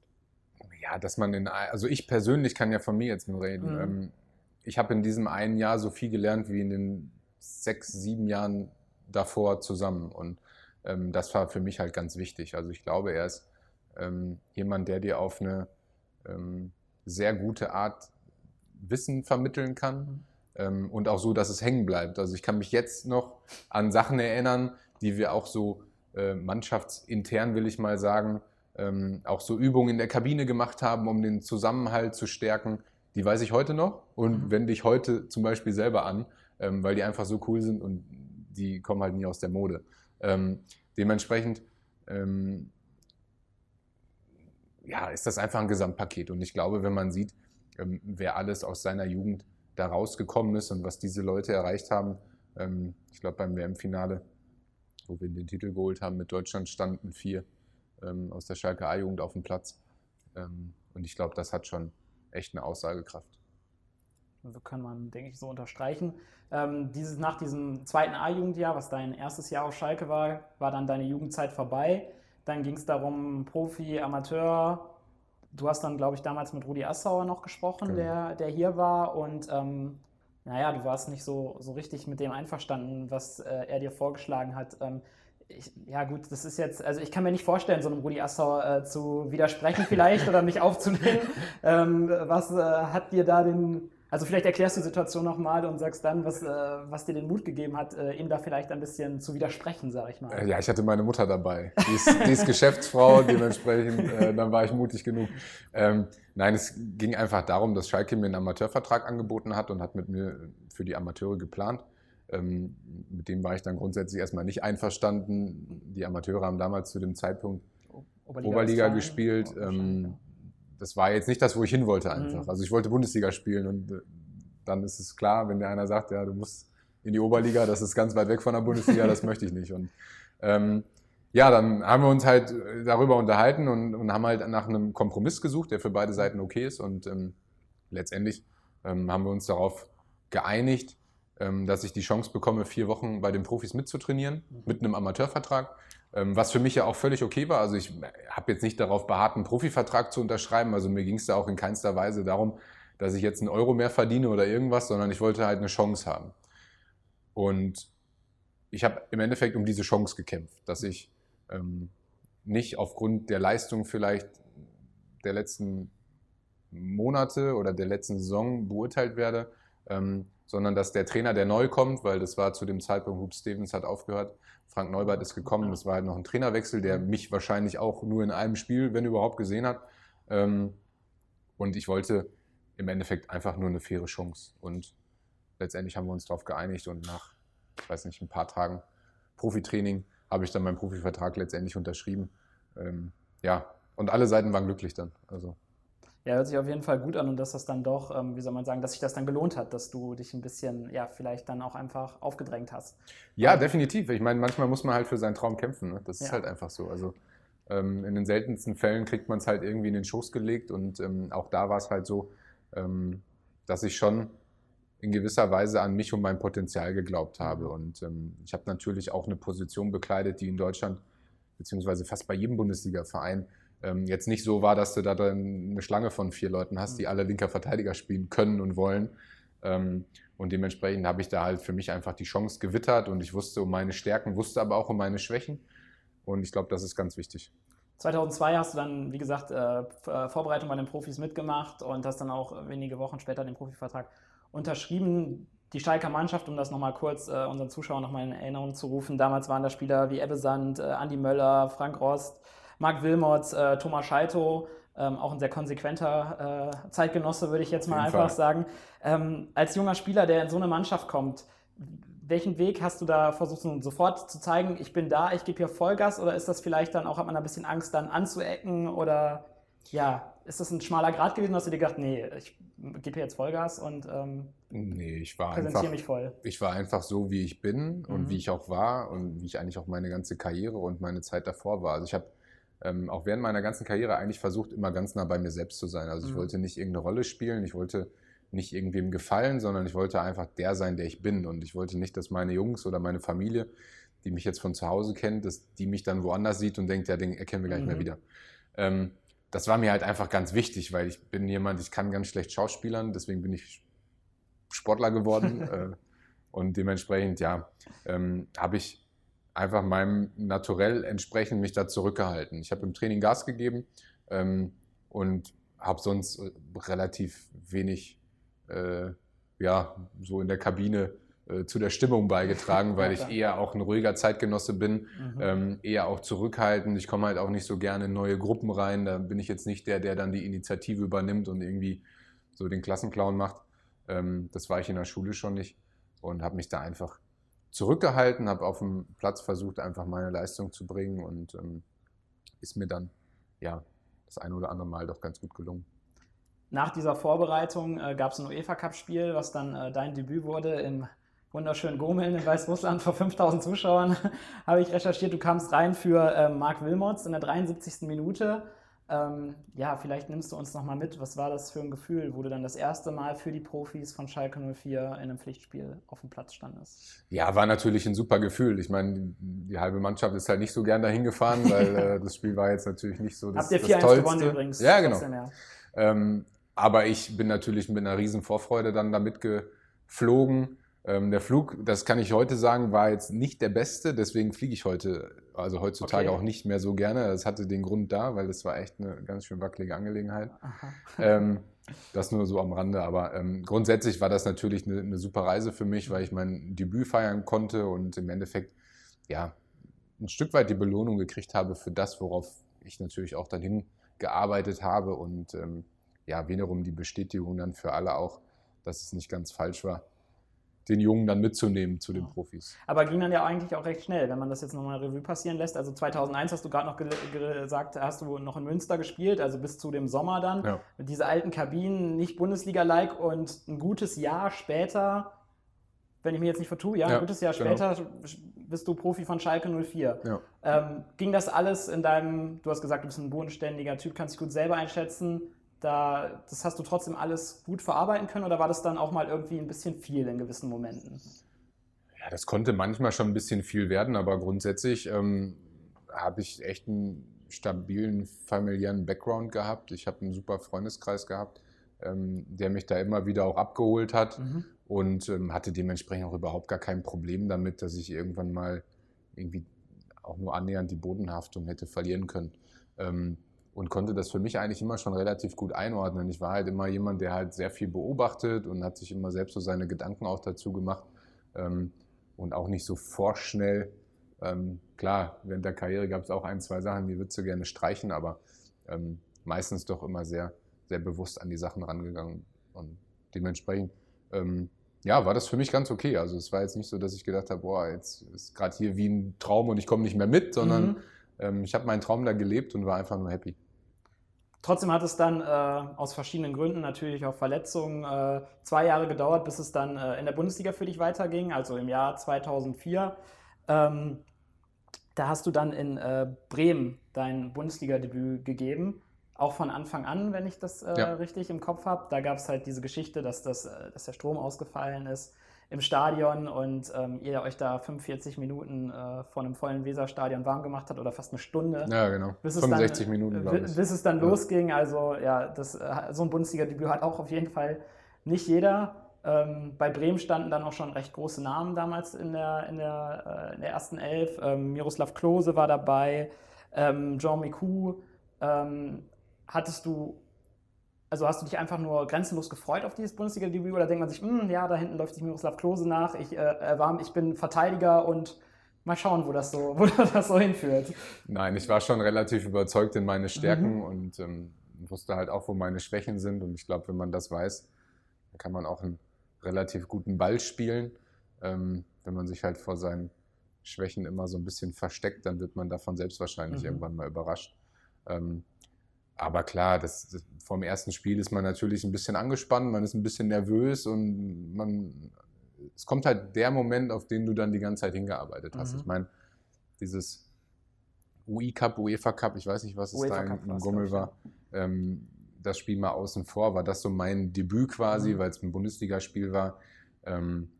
Speaker 1: Ja, dass man in, also ich persönlich kann ja von mir jetzt nur reden.
Speaker 2: Mhm.
Speaker 1: Ähm, ich habe in diesem einen Jahr so viel gelernt wie in den sechs, sieben Jahren davor zusammen. Und ähm, das war für mich halt ganz wichtig. Also ich glaube, er ist ähm, jemand, der dir auf eine ähm, sehr gute Art Wissen vermitteln kann. Ähm, und auch so, dass es hängen bleibt. Also ich kann mich jetzt noch an Sachen erinnern, die wir auch so äh, mannschaftsintern, will ich mal sagen, ähm, auch so Übungen in der Kabine gemacht haben, um den Zusammenhalt zu stärken. Die weiß ich heute noch und
Speaker 2: Mhm.
Speaker 1: wende ich heute zum Beispiel selber an, ähm, weil die einfach so cool sind und die kommen halt nie aus der Mode. Ähm, dementsprechend ähm, ja, ist das einfach ein Gesamtpaket. Und ich glaube, wenn man sieht, ähm, wer alles aus seiner Jugend da rausgekommen ist und was diese Leute erreicht haben, ähm, ich glaube beim WM-Finale, wo wir den Titel geholt haben, mit Deutschland standen vier ähm, aus der Schalke A-Jugend auf dem Platz. Ähm, und ich glaube, das hat schon echt eine Aussagekraft.
Speaker 2: Kann man, denke ich, so unterstreichen. Ähm, dieses, nach diesem zweiten A-Jugendjahr, was dein erstes Jahr auf Schalke war, war dann deine Jugendzeit vorbei. Dann ging es darum, Profi, Amateur. Du hast dann, glaube ich, damals mit Rudi Assauer noch gesprochen,
Speaker 1: Genau.
Speaker 2: der, der hier war. Und ähm, naja, du warst nicht so, so richtig mit dem einverstanden, was äh, er dir vorgeschlagen hat. Ähm, ich, ja gut, das ist jetzt, also ich kann mir nicht vorstellen, so einem Rudi Assauer äh, zu widersprechen [LAUGHS] vielleicht oder mich aufzunehmen. Ähm, was äh, hat dir da den, also vielleicht erklärst du die Situation nochmal und sagst dann, was, äh, was dir den Mut gegeben hat, äh, ihm da vielleicht ein bisschen zu widersprechen, sage ich mal.
Speaker 1: Ja, ich hatte meine Mutter dabei. Die ist, die ist Geschäftsfrau, [LAUGHS] dementsprechend, äh, dann war ich mutig genug. Ähm, nein, es ging einfach darum, dass Schalke mir einen Amateurvertrag angeboten hat und hat mit mir für die Amateure geplant. Ähm, mit dem war ich dann grundsätzlich erstmal nicht einverstanden. Die Amateure haben damals zu dem Zeitpunkt Oberliga, Oberliga gespielt. Ähm, das war jetzt nicht das, wo ich hin wollte einfach. Mhm. Also ich wollte Bundesliga spielen und äh, dann ist es klar, wenn der einer sagt, ja, du musst in die Oberliga, das ist ganz weit weg von der Bundesliga, [LAUGHS] das möchte ich nicht. Und ähm, ja, dann haben wir uns halt äh, darüber unterhalten und, und, haben halt nach einem Kompromiss gesucht, der für beide Seiten okay ist. Und ähm, letztendlich ähm, haben wir uns darauf geeinigt, ähm, dass ich die Chance bekomme, vier Wochen bei den Profis mitzutrainieren, mhm. mit einem Amateurvertrag. Ähm, was für mich ja auch völlig okay war. Also ich habe jetzt nicht darauf beharrt, einen Profivertrag zu unterschreiben. Also mir ging es da auch in keinster Weise darum, dass ich jetzt einen Euro mehr verdiene oder irgendwas, sondern ich wollte halt eine Chance haben. Und ich habe im Endeffekt um diese Chance gekämpft, dass ich ähm, nicht aufgrund der Leistung vielleicht der letzten Monate oder der letzten Saison beurteilt werde, ähm, sondern dass der Trainer, der neu kommt, weil das war zu dem Zeitpunkt, Hub Stevens hat aufgehört, Frank Neubert ist gekommen, das war halt noch ein Trainerwechsel, der mich wahrscheinlich auch nur in einem Spiel, wenn überhaupt, gesehen hat. Ähm, und ich wollte im Endeffekt einfach nur eine faire Chance. Und letztendlich haben wir uns darauf geeinigt und nach, ich weiß nicht, ein paar Tagen Profitraining habe ich dann meinen Profivertrag letztendlich unterschrieben. Ähm, ja, und alle Seiten waren glücklich dann. Also
Speaker 2: ja, hört sich auf jeden Fall gut an und dass das dann doch, ähm, wie soll man sagen, dass sich das dann gelohnt hat, dass du dich ein bisschen, ja, vielleicht dann auch einfach aufgedrängt hast.
Speaker 1: Ja, ähm, definitiv. Ich meine, manchmal muss man halt für seinen Traum kämpfen. Ne? Das ist halt einfach so. Also ähm, in den seltensten Fällen kriegt man es halt irgendwie in den Schoß gelegt und ähm, auch da war es halt so, ähm, dass ich schon in gewisser Weise an mich und mein Potenzial geglaubt habe. Und ähm, ich habe natürlich auch eine Position bekleidet, die in Deutschland, beziehungsweise fast bei jedem Bundesliga-Verein, ähm, jetzt nicht so war, dass du da dann eine Schlange von vier Leuten hast, die mhm. alle linker Verteidiger spielen können und wollen. Ähm, und dementsprechend habe ich da halt für mich einfach die Chance gewittert und ich wusste um meine Stärken, wusste aber auch um meine Schwächen. Und ich glaube, das ist ganz wichtig.
Speaker 2: 2002 hast du dann, wie gesagt, äh, äh, Vorbereitung bei den Profis mitgemacht und hast dann auch wenige Wochen später den Profivertrag unterschrieben. Die Schalker Mannschaft, um das nochmal kurz äh, unseren Zuschauern nochmal in Erinnerung zu rufen, damals waren da Spieler wie Ebbe Sand, äh, Andi Möller, Frank Rost, Marc Wilmots, äh, Thomas Scheito, ähm, auch ein sehr konsequenter äh, Zeitgenosse, würde ich jetzt mal einfach Fall. sagen. Ähm, als junger Spieler, der in so eine Mannschaft kommt, welchen Weg hast du da versucht, sofort zu zeigen, ich bin da, ich gebe hier Vollgas oder ist das vielleicht dann auch, hat man ein bisschen Angst, dann anzuecken oder ja, ist das ein schmaler Grad gewesen, hast du dir gedacht, nee, ich gebe hier jetzt Vollgas und ähm,
Speaker 1: nee, ich war präsentiere
Speaker 2: mich voll?
Speaker 1: Ich war einfach so, wie ich bin und mhm. wie ich auch war und wie ich eigentlich auch meine ganze Karriere und meine Zeit davor war. Also ich habe ähm, auch während meiner ganzen Karriere eigentlich versucht, immer ganz nah bei mir selbst zu sein. Also ich mhm. wollte nicht irgendeine Rolle spielen, ich wollte nicht irgendwem gefallen, sondern ich wollte einfach der sein, der ich bin. Und ich wollte nicht, dass meine Jungs oder meine Familie, die mich jetzt von zu Hause kennt, dass die mich dann woanders sieht und denkt, ja, den erkennen wir gleich mhm. mehr wieder. Ähm, das war mir halt einfach ganz wichtig, weil ich bin jemand, ich kann ganz schlecht Schauspielern, deswegen bin ich Sportler geworden. [LAUGHS] äh, und dementsprechend, ja, ähm, habe ich einfach meinem Naturell entsprechend mich da zurückgehalten. Ich habe im Training Gas gegeben ähm, und habe sonst äh, relativ wenig äh, ja, so in der Kabine äh, zu der Stimmung beigetragen, [LAUGHS] weil ich eher auch ein ruhiger Zeitgenosse bin, mhm. ähm, eher auch zurückhaltend. Ich komme halt auch nicht so gerne in neue Gruppen rein. Da bin ich jetzt nicht der, der dann die Initiative übernimmt und irgendwie so den Klassenclown macht. Ähm, das war ich in der Schule schon nicht und habe mich da einfach zurückgehalten, habe auf dem Platz versucht, einfach meine Leistung zu bringen und ähm, ist mir dann ja das eine oder andere Mal doch ganz gut gelungen.
Speaker 2: Nach dieser Vorbereitung äh, gab es ein UEFA-Cup-Spiel, was dann äh, dein Debüt wurde im wunderschönen Gomeln in Weißrussland vor 5000 Zuschauern. [LAUGHS] Habe ich recherchiert. Du kamst rein für äh, Marc Wilmots in der 73. Minute. Ähm, ja, vielleicht nimmst du uns nochmal mit. Was war das für ein Gefühl, wo du dann das erste Mal für die Profis von Schalke 04 in einem Pflichtspiel auf dem Platz standest?
Speaker 1: Ja, war natürlich ein super Gefühl. Ich meine, die halbe Mannschaft ist halt nicht so gern dahin gefahren, [LAUGHS] weil äh, das Spiel war jetzt natürlich nicht so das,
Speaker 2: Habt ihr 4-1 gewonnen übrigens?
Speaker 1: Ja, genau. Ähm, aber ich bin natürlich mit einer riesen Vorfreude dann damit geflogen. Ähm, der Flug, das kann ich heute sagen, war jetzt nicht der beste, deswegen fliege ich heute, also heutzutage
Speaker 2: Okay.
Speaker 1: auch nicht mehr so gerne. Das hatte den Grund da, weil das war echt eine ganz schön wackelige Angelegenheit. Ähm, das nur so am Rande, aber ähm, grundsätzlich war das natürlich eine, eine super Reise für mich, weil ich mein Debüt feiern konnte und im Endeffekt ja ein Stück weit die Belohnung gekriegt habe für das, worauf ich natürlich auch dahin gearbeitet habe und ähm, ja, wiederum die Bestätigung dann für alle auch, dass es nicht ganz falsch war, den Jungen dann mitzunehmen zu den. Profis.
Speaker 2: Aber ging dann ja eigentlich auch recht schnell, wenn man das jetzt nochmal Revue passieren lässt. Also 2001 hast du gerade noch ge gesagt, hast du noch in Münster gespielt, also bis zu dem Sommer dann.
Speaker 1: Ja.
Speaker 2: Mit diese alten Kabinen, nicht Bundesliga-like und ein gutes Jahr später, wenn ich mich jetzt nicht vertue, ja, ein
Speaker 1: Ja,
Speaker 2: gutes Jahr
Speaker 1: genau.
Speaker 2: später bist du Profi von Schalke 04.
Speaker 1: Ja.
Speaker 2: Ähm, ging das alles in deinem, du hast gesagt, du bist ein bodenständiger Typ, kannst dich gut selber einschätzen. Da, das hast du trotzdem alles gut verarbeiten können oder war das dann auch mal irgendwie ein bisschen viel in gewissen Momenten?
Speaker 1: Ja, das konnte manchmal schon ein bisschen viel werden, aber grundsätzlich ähm, habe ich echt einen stabilen familiären Background gehabt. Ich habe einen super Freundeskreis gehabt, ähm, der mich da immer wieder auch abgeholt hat und ähm, hatte dementsprechend auch überhaupt gar kein Problem damit, dass ich irgendwann mal irgendwie auch nur annähernd die Bodenhaftung hätte verlieren können. Ähm, und konnte das für mich eigentlich immer schon relativ gut einordnen. Ich war halt immer jemand, der halt sehr viel beobachtet und hat sich immer selbst so seine Gedanken auch dazu gemacht ähm, und auch nicht so vorschnell. Ähm, klar, während der Karriere gab es auch ein, zwei Sachen, die würdest du gerne streichen, aber ähm, meistens doch immer sehr, sehr bewusst an die Sachen rangegangen. Und dementsprechend, ähm, ja, war das für mich ganz okay. Also es war jetzt nicht so, dass ich gedacht habe, boah, jetzt ist gerade hier wie ein Traum und ich komme nicht mehr mit, sondern
Speaker 2: Mhm.
Speaker 1: ähm, ich habe meinen Traum da gelebt und war einfach nur happy.
Speaker 2: Trotzdem hat es dann äh, aus verschiedenen Gründen, natürlich auch Verletzungen, äh, zwei Jahre gedauert, bis es dann äh, in der Bundesliga für dich weiterging, also im Jahr 2004. Ähm, da hast du dann in äh, Bremen dein Bundesliga-Debüt gegeben, auch von Anfang an, wenn ich das äh,
Speaker 1: Ja.
Speaker 2: richtig im Kopf habe. Da gab es halt diese Geschichte, dass, das, äh, dass der Strom ausgefallen ist im Stadion und ähm, ihr euch da 45 Minuten äh, vor einem vollen Weserstadion warm gemacht hat oder fast eine Stunde
Speaker 1: Ja, genau.
Speaker 2: bis es
Speaker 1: 65
Speaker 2: dann,
Speaker 1: Minuten, glaube ich.
Speaker 2: Bis es dann
Speaker 1: Ja.
Speaker 2: losging. Also ja, das, äh, so ein Bundesliga-Debüt hat auch auf jeden Fall nicht jeder. Ähm, bei Bremen standen dann auch schon recht große Namen damals in der, in der, äh, in der ersten Elf. Ähm, Miroslav Klose war dabei, ähm, Jean Micou. Ähm, hattest du, also hast du dich einfach nur grenzenlos gefreut auf dieses Bundesliga-Debüt oder denkt man sich, "Hm, ja, da hinten läuft sich Miroslav Klose nach, ich, äh, äh, war, ich bin Verteidiger und mal schauen, wo das so, [LAUGHS] wo das so hinführt.
Speaker 1: Nein, ich war schon relativ überzeugt in meine Stärken
Speaker 2: Mhm.
Speaker 1: und ähm, wusste halt auch, wo meine Schwächen sind. Und ich glaube, wenn man das weiß, dann kann man auch einen relativ guten Ball spielen. Ähm, wenn man sich halt vor seinen Schwächen immer so ein bisschen versteckt, dann wird man davon selbst wahrscheinlich
Speaker 2: Mhm.
Speaker 1: irgendwann mal überrascht. Ähm, aber klar, das, das, vom ersten Spiel ist man natürlich ein bisschen angespannt, man ist ein bisschen nervös und man, es kommt halt der Moment, auf den du dann die ganze Zeit hingearbeitet hast.
Speaker 2: Mhm.
Speaker 1: Ich meine, dieses UI Cup, UEFA Cup, ich weiß nicht, was es
Speaker 2: UEFA
Speaker 1: da in, Gummel
Speaker 2: glaub
Speaker 1: war. Ähm, das Spiel mal außen vor, war das so mein Debüt quasi,
Speaker 2: Mhm.
Speaker 1: weil es ein Bundesligaspiel war, ähm,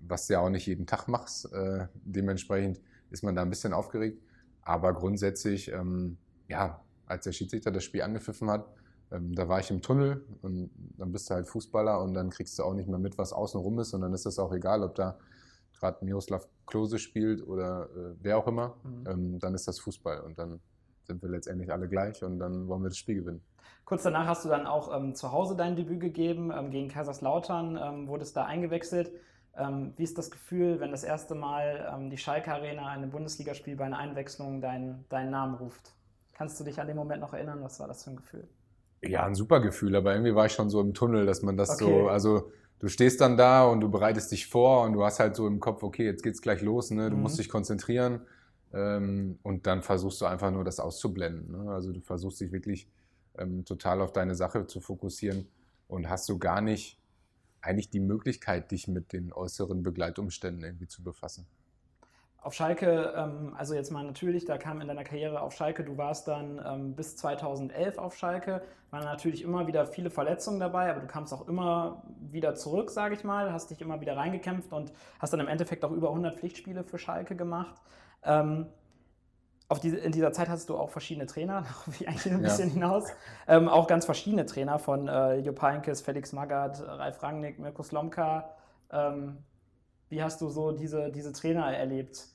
Speaker 1: was du ja auch nicht jeden Tag machst. Äh, dementsprechend ist man da ein bisschen aufgeregt. Aber grundsätzlich, ähm, ja, als der Schiedsrichter das Spiel angepfiffen hat, ähm, da war ich im Tunnel und dann bist du halt Fußballer und dann kriegst du auch nicht mehr mit, was außen rum ist und dann ist es auch egal, ob da gerade Miroslav Klose spielt oder äh, wer auch immer,
Speaker 2: Mhm.
Speaker 1: ähm, dann ist das Fußball und dann sind wir letztendlich alle gleich und dann wollen wir das Spiel gewinnen.
Speaker 2: Kurz danach hast du dann auch ähm, zu Hause dein Debüt gegeben. Ähm, gegen Kaiserslautern ähm, wurdest da eingewechselt. Ähm, wie ist das Gefühl, wenn das erste Mal ähm, die Schalke Arena, ein Bundesligaspiel bei einer Einwechslung deinen deinen Namen ruft? Kannst du dich an den Moment noch erinnern? Was war das für ein Gefühl?
Speaker 1: Ja, ein super Gefühl, aber irgendwie war ich schon so im Tunnel, dass man das
Speaker 2: Okay.
Speaker 1: so, also du stehst dann da und du bereitest dich vor und du hast halt so im Kopf, okay, jetzt geht's gleich los, ne? du
Speaker 2: Mhm.
Speaker 1: musst dich konzentrieren ähm, und dann versuchst du einfach nur das auszublenden. Ne? Also du versuchst dich wirklich ähm, total auf deine Sache zu fokussieren und hast so gar nicht eigentlich die Möglichkeit, dich mit den äußeren Begleitumständen irgendwie zu befassen.
Speaker 2: Auf Schalke, ähm, also jetzt mal natürlich, da kam in deiner Karriere auf Schalke, du warst dann ähm, bis 2011 auf Schalke, waren natürlich immer wieder viele Verletzungen dabei, aber du kamst auch immer wieder zurück, sage ich mal, hast dich immer wieder reingekämpft und hast dann im Endeffekt auch über 100 Pflichtspiele für Schalke gemacht. Ähm, diese, in dieser Zeit hattest du auch verschiedene Trainer, [LAUGHS] darauf ich eigentlich ein
Speaker 1: Ja.
Speaker 2: bisschen hinaus. Ähm, auch ganz verschiedene Trainer von äh, Jupp Heynckes, Felix Magath, Ralf Rangnick, Mirko Slomka. Ähm, Wie hast du so diese, diese Trainer erlebt?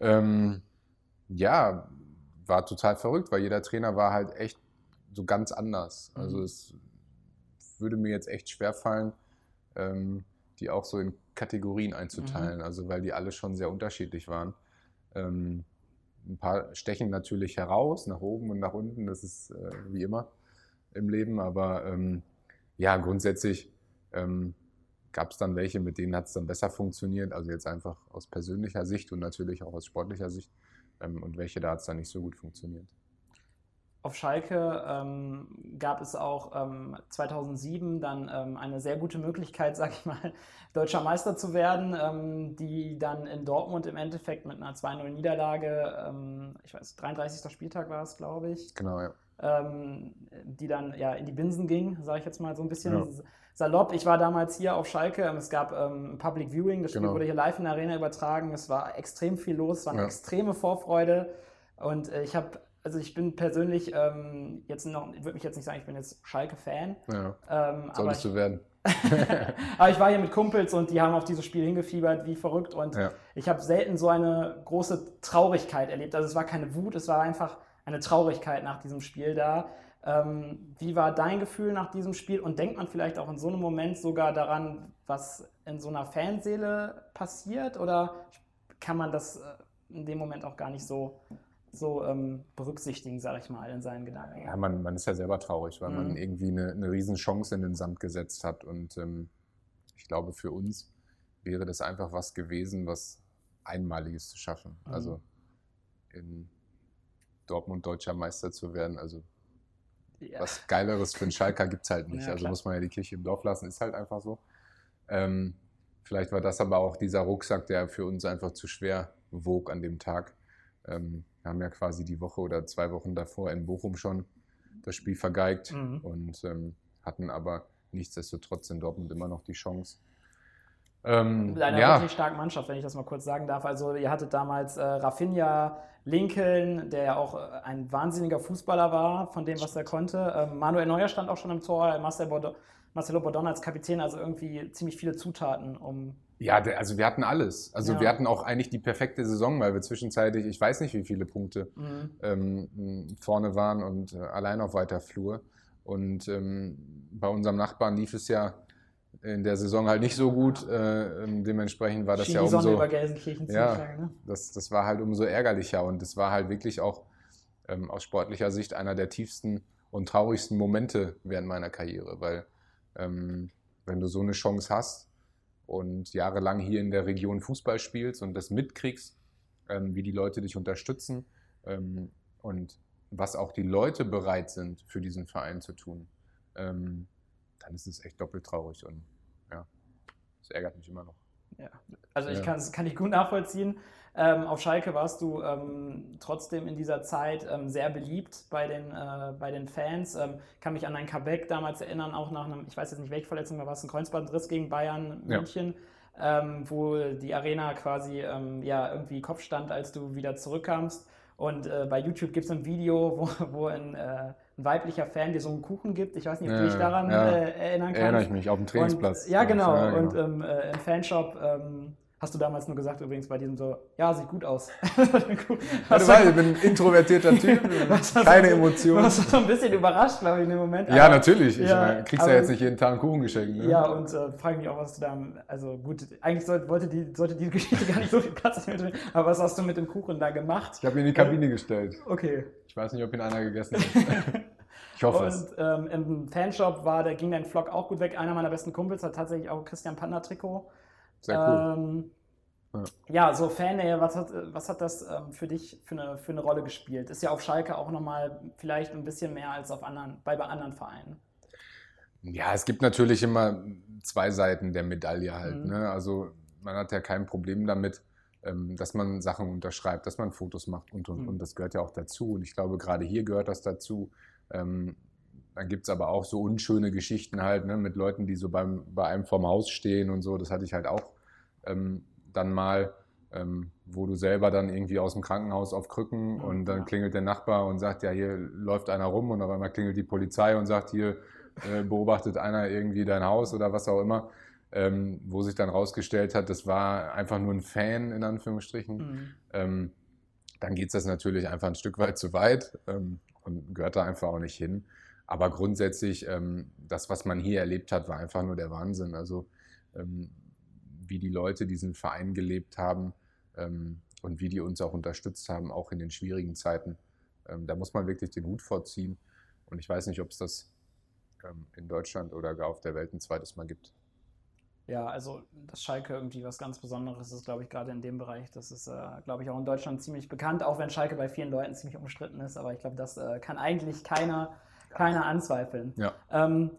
Speaker 1: Ähm, ja, war total verrückt, weil jeder Trainer war halt echt so ganz anders.
Speaker 2: Mhm.
Speaker 1: Also es würde mir jetzt echt schwer fallen, ähm, die auch so in Kategorien einzuteilen, also weil die alle schon sehr unterschiedlich waren. Ähm, ein paar stechen natürlich heraus, nach oben und nach unten, das ist äh, wie immer im Leben, aber ähm, ja, grundsätzlich ähm, gab es dann welche, mit denen hat es dann besser funktioniert, also jetzt einfach aus persönlicher Sicht und natürlich auch aus sportlicher Sicht ähm, und welche da hat es dann nicht so gut funktioniert.
Speaker 2: Auf Schalke ähm, gab es auch ähm, 2007 dann ähm, eine sehr gute Möglichkeit, [LAUGHS] sag ich mal, deutscher Meister zu werden, ähm, die dann in Dortmund im Endeffekt mit einer 2-0-Niederlage, ähm, ich weiß, 33. Spieltag war es, glaube ich,
Speaker 1: Genau, ja.
Speaker 2: ähm, die dann ja in die Binsen ging, sage ich jetzt mal so ein bisschen
Speaker 1: Ja.
Speaker 2: Salopp. Ich war damals hier auf Schalke, ähm, es gab ähm, ein Public Viewing, das Spiel
Speaker 1: Genau.
Speaker 2: wurde hier live in der Arena übertragen, es war extrem viel los, es war eine
Speaker 1: Ja.
Speaker 2: extreme Vorfreude und äh, ich habe, also ich bin persönlich ähm, jetzt noch, ich würde mich jetzt nicht sagen, ich bin jetzt Schalke-Fan,
Speaker 1: ja.
Speaker 2: ähm,
Speaker 1: Solltest du werden. [LAUGHS]
Speaker 2: aber ich war hier mit Kumpels und die haben auf dieses Spiel hingefiebert, wie verrückt und
Speaker 1: Ja.
Speaker 2: ich habe selten so eine große Traurigkeit erlebt. Also es war keine Wut, es war einfach eine Traurigkeit nach diesem Spiel da. Ähm, wie war dein Gefühl nach diesem Spiel und denkt man vielleicht auch in so einem Moment sogar daran, was in so einer Fanseele passiert oder kann man das äh, in dem Moment auch gar nicht so, so ähm, berücksichtigen, sage ich mal, in seinen Gedanken?
Speaker 1: Ja, man, man ist ja selber traurig, weil
Speaker 2: Mhm.
Speaker 1: man irgendwie eine, eine Riesenchance in den Sand gesetzt hat. Und ähm, ich glaube, für uns wäre das einfach was gewesen, was Einmaliges zu schaffen.
Speaker 2: Mhm.
Speaker 1: Also in Dortmund deutscher Meister zu werden. Also
Speaker 2: Ja.
Speaker 1: was Geileres für einen Schalker gibt es halt nicht.
Speaker 2: Ja,
Speaker 1: also muss man ja die Kirche im Dorf lassen, ist halt einfach so. Ähm, vielleicht war das aber auch dieser Rucksack, der für uns einfach zu schwer wog an dem Tag. Ähm, wir haben ja quasi die Woche oder zwei Wochen davor in Bochum schon das Spiel vergeigt
Speaker 2: Mhm.
Speaker 1: und ähm, hatten aber nichtsdestotrotz in Dortmund immer noch die Chance. Ähm,
Speaker 2: Mit einer
Speaker 1: ja,
Speaker 2: wirklich starken Mannschaft, wenn ich das mal kurz sagen darf. Also ihr hattet damals äh, Rafinha, Lincoln, der ja auch äh, ein wahnsinniger Fußballer war, von dem, was er konnte. Ähm, Manuel Neuer stand auch schon im Tor, Marcel Bordo, Marcelo Bordon als Kapitän, also irgendwie ziemlich viele Zutaten, um
Speaker 1: Ja, also wir hatten alles. Also
Speaker 2: Ja.
Speaker 1: wir hatten auch eigentlich die perfekte Saison, weil wir zwischenzeitlich, ich weiß nicht, wie viele Punkte
Speaker 2: mh,
Speaker 1: ähm, vorne waren und äh, allein auf weiter Flur. Und ähm, bei unserem Nachbarn lief es ja in der Saison halt nicht so gut. Äh, ähm, dementsprechend war das
Speaker 2: schien
Speaker 1: ja umso,
Speaker 2: über Gelsenkirchen
Speaker 1: Ja.
Speaker 2: Ne?
Speaker 1: das, das war halt umso ärgerlicher. Und es war halt wirklich auch ähm, aus sportlicher Sicht einer der tiefsten und traurigsten Momente während meiner Karriere, weil ähm, wenn du so eine Chance hast und jahrelang hier in der Region Fußball spielst und das mitkriegst, ähm, wie die Leute dich unterstützen ähm, und was auch die Leute bereit sind, für diesen Verein zu tun, ähm, dann ist es echt doppelt traurig und ja, es ärgert mich immer noch.
Speaker 2: Ja. Also ich
Speaker 1: Ja.
Speaker 2: kann, das kann ich gut nachvollziehen. Ähm, auf Schalke warst du ähm, trotzdem in dieser Zeit ähm, sehr beliebt bei den, äh, bei den Fans. Ähm, kann mich an ein Comeback damals erinnern, auch nach einem, ich weiß jetzt nicht welche Verletzung, war es ein Kreuzbandriss gegen Bayern
Speaker 1: Ja.
Speaker 2: München, ähm, wo die Arena quasi ähm, ja, irgendwie Kopf stand, als du wieder zurückkamst. Und äh, bei YouTube gibt es ein Video, wo, wo ein, äh, ein weiblicher Fan dir so einen Kuchen gibt. Ich weiß nicht, ob du dich daran äh, erinnern kannst.
Speaker 1: Erinnere ich mich, auf dem Trainingsplatz.
Speaker 2: Und, ja, genau.
Speaker 1: Ja,
Speaker 2: Und ähm, äh, im Fanshop ähm, hast du damals nur gesagt, übrigens bei diesem so, ja, sieht gut aus. [LAUGHS]
Speaker 1: Warte mal, ich bin ein introvertierter Typ, [LAUGHS] keine
Speaker 2: du-
Speaker 1: Emotionen.
Speaker 2: Du warst so ein bisschen überrascht, glaube ich, in dem Moment.
Speaker 1: Ja,
Speaker 2: aber-
Speaker 1: natürlich. Ich
Speaker 2: Ja,
Speaker 1: äh, kriegst
Speaker 2: aber-
Speaker 1: ja jetzt nicht jeden Tag einen Kuchen geschenkt. Ne?
Speaker 2: Ja, und äh, frage mich auch, was du da, also gut, eigentlich sollte, wollte die, sollte die [LAUGHS] Geschichte gar nicht so viel Platz nehmen, aber was hast du mit dem Kuchen da gemacht?
Speaker 1: Ich habe ihn in die Kabine gestellt.
Speaker 2: Okay.
Speaker 1: Ich weiß nicht, ob ihn einer gegessen hat. ich hoffe es.
Speaker 2: Und ähm, im Fanshop war, der ging dein Vlog auch gut weg. Einer meiner besten Kumpels hat tatsächlich auch Christian Panda Trikot.
Speaker 1: Sehr cool.
Speaker 2: Ähm,
Speaker 1: Ja.
Speaker 2: ja. so Fannähe, was hat, was hat das ähm, für dich für eine, für eine Rolle gespielt? Ist ja auf Schalke auch nochmal vielleicht ein bisschen mehr als auf anderen, bei, bei anderen Vereinen.
Speaker 1: Ja, es gibt natürlich immer zwei Seiten der Medaille halt.
Speaker 2: Mhm.
Speaker 1: Ne? Also man hat ja kein Problem damit, ähm, dass man Sachen unterschreibt, dass man Fotos macht und, und,
Speaker 2: Mhm.
Speaker 1: und das gehört ja auch dazu. Und ich glaube, gerade hier gehört das dazu. Ähm, dann gibt es aber auch so unschöne Geschichten halt ne? mit Leuten, die so beim, bei einem vorm Haus stehen und so. Das hatte ich halt auch ähm, dann mal, ähm, wo du selber dann irgendwie aus dem Krankenhaus auf Krücken und dann klingelt der Nachbar und sagt, ja, hier läuft einer rum und auf einmal klingelt die Polizei und sagt, hier äh, beobachtet einer irgendwie dein Haus oder was auch immer. ähm, wo sich dann rausgestellt hat, das war einfach nur ein Fan in Anführungsstrichen.
Speaker 2: Mhm.
Speaker 1: Ähm, dann geht es das natürlich einfach ein Stück weit zu weit ähm, und gehört da einfach auch nicht hin. Aber grundsätzlich, ähm, das, was man hier erlebt hat, war einfach nur der Wahnsinn. Also ähm, wie die Leute diesen Verein gelebt haben ähm, und wie die uns auch unterstützt haben, auch in den schwierigen Zeiten. Ähm, da muss man wirklich den Hut vorziehen. Und ich weiß nicht, ob es das ähm, in Deutschland oder gar auf der Welt ein zweites Mal gibt.
Speaker 2: Ja, also dass Schalke irgendwie was ganz Besonderes ist, glaube ich, gerade in dem Bereich. Das ist, äh, glaube ich, auch in Deutschland ziemlich bekannt, auch wenn Schalke bei vielen Leuten ziemlich umstritten ist. Aber ich glaube, das äh, kann eigentlich keiner, keiner anzweifeln.
Speaker 1: Ja.
Speaker 2: Ähm,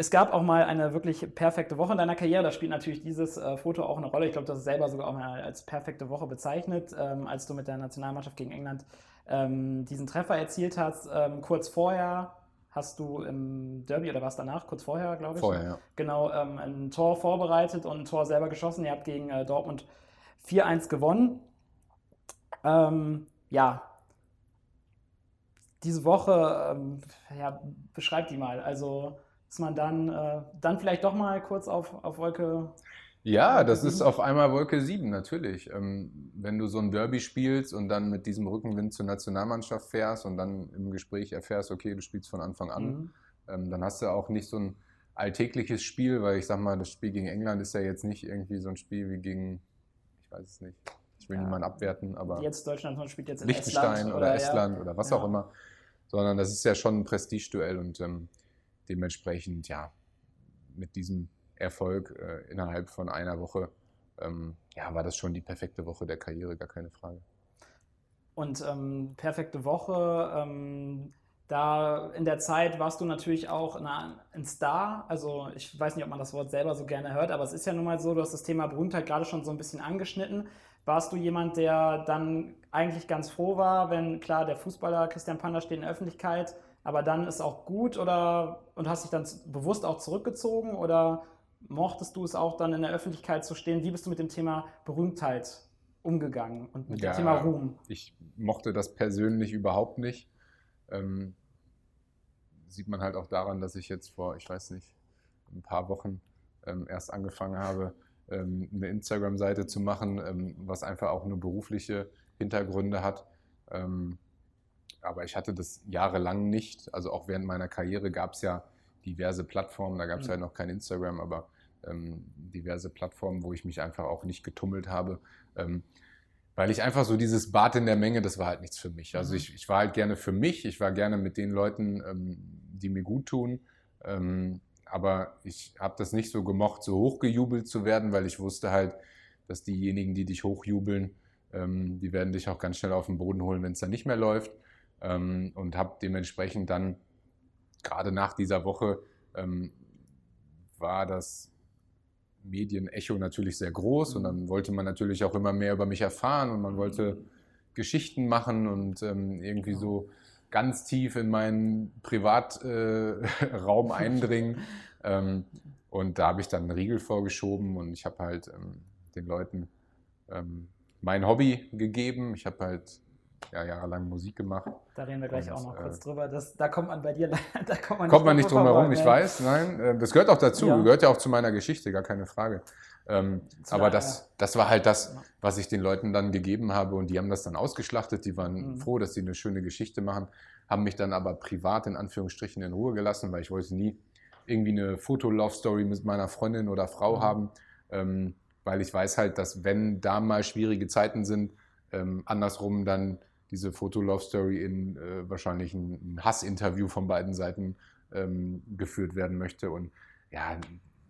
Speaker 2: es gab auch mal eine wirklich perfekte Woche in deiner Karriere. Da spielt natürlich dieses äh, Foto auch eine Rolle. Ich glaube, du hast es selber sogar auch mal als perfekte Woche bezeichnet, ähm, als du mit der Nationalmannschaft gegen England ähm, diesen Treffer erzielt hast. Ähm, kurz vorher hast du im Derby oder was danach, kurz vorher, glaube ich,
Speaker 1: Vorher, ja.
Speaker 2: genau ähm, ein Tor vorbereitet und ein Tor selber geschossen. Ihr habt gegen äh, Dortmund 4-1 gewonnen. Ähm, ja, diese Woche, ähm, ja, beschreibt die mal. Also ist man dann, äh, dann vielleicht doch mal kurz auf, auf Wolke.
Speaker 1: Ja, das ist auf einmal Wolke 7, natürlich. Ähm, wenn du so ein Derby spielst und dann mit diesem Rückenwind zur Nationalmannschaft fährst und dann im Gespräch erfährst, okay, du spielst von Anfang an,
Speaker 2: Mhm.
Speaker 1: ähm, dann hast du auch nicht so ein alltägliches Spiel, weil ich sag mal, das Spiel gegen England ist ja jetzt nicht irgendwie so ein Spiel wie gegen, ich weiß es nicht, ich will
Speaker 2: Ja.
Speaker 1: niemanden abwerten, aber
Speaker 2: Jetzt Deutschland spielt jetzt in
Speaker 1: Liechtenstein
Speaker 2: Estland
Speaker 1: oder,
Speaker 2: ja.
Speaker 1: Estland oder was
Speaker 2: Ja.
Speaker 1: auch immer, sondern das ist ja schon ein Prestigeduell und ähm, dementsprechend, ja, mit diesem Erfolg äh, innerhalb von einer Woche, ähm, ja, war das schon die perfekte Woche der Karriere, gar keine Frage.
Speaker 2: Und ähm, perfekte Woche. Ähm, da in der Zeit warst du natürlich auch eine, ein Star. Also ich weiß nicht, ob man das Wort selber so gerne hört, aber es ist ja nun mal so, du hast das Thema Berühmtheit gerade schon so ein bisschen angeschnitten. Warst du jemand, der dann eigentlich ganz froh war, wenn klar der Fußballer Christian Panda steht in der Öffentlichkeit, aber dann ist auch gut oder und hast dich dann bewusst auch zurückgezogen oder mochtest du es auch dann in der Öffentlichkeit zu stehen? Wie bist du mit dem Thema Berühmtheit umgegangen und mit
Speaker 1: Ja.
Speaker 2: dem Thema Ruhm?
Speaker 1: Ich mochte das persönlich überhaupt nicht. Ähm, sieht man halt auch daran, dass ich jetzt vor, ich weiß nicht, ein paar Wochen ähm, erst angefangen habe, ähm, eine Instagram-Seite zu machen, ähm, was einfach auch nur berufliche Hintergründe hat. Aber ich hatte das jahrelang nicht. Also auch während meiner Karriere gab es ja diverse Plattformen, da gab es
Speaker 2: Mhm.
Speaker 1: halt noch kein Instagram, aber ähm, diverse Plattformen, wo ich mich einfach auch nicht getummelt habe. Ähm, weil ich einfach so dieses Bad in der Menge, das war halt nichts für mich. Also
Speaker 2: Mhm.
Speaker 1: ich, ich war halt gerne für mich, ich war gerne mit den Leuten, ähm, die mir gut tun. Ähm, aber ich habe das nicht so gemocht, so hochgejubelt zu werden, weil ich wusste halt, dass diejenigen, die dich hochjubeln, ähm, die werden dich auch ganz schnell auf den Boden holen, wenn es dann nicht mehr läuft. Ähm, und habe dementsprechend dann gerade nach dieser Woche ähm, war das Medienecho natürlich sehr groß und dann wollte man natürlich auch immer mehr über mich erfahren und man wollte Geschichten machen und ähm, irgendwie so ganz tief in meinen Privatraum äh, [LAUGHS] eindringen. [LAUGHS] ähm, und da habe ich dann einen Riegel vorgeschoben und ich habe halt ähm, den Leuten ähm, mein Hobby gegeben. Ich habe halt ja, jahrelang Musik gemacht.
Speaker 2: Da reden wir gleich
Speaker 1: Und,
Speaker 2: auch noch
Speaker 1: äh,
Speaker 2: kurz drüber. Das, da kommt man bei dir, [LAUGHS] da kommt man
Speaker 1: Kommt man nicht drum herum, ich
Speaker 2: ne?
Speaker 1: weiß, nein. äh, Das gehört auch dazu,
Speaker 2: Ja.
Speaker 1: gehört ja auch zu meiner Geschichte, gar keine Frage. Ähm, aber das, das war halt das, was ich den Leuten dann gegeben habe und die haben das dann ausgeschlachtet. Die waren
Speaker 2: Mhm.
Speaker 1: froh, dass sie eine schöne Geschichte machen, haben mich dann aber privat in Anführungsstrichen in Ruhe gelassen, weil ich wollte nie irgendwie eine Foto-Love-Story mit meiner Freundin oder Frau
Speaker 2: Mhm.
Speaker 1: haben, ähm, weil ich weiß halt, dass wenn da mal schwierige Zeiten sind, ähm, andersrum dann diese Foto-Love-Story in äh, wahrscheinlich ein, ein Hassinterview von beiden Seiten ähm, geführt werden möchte. Und ja,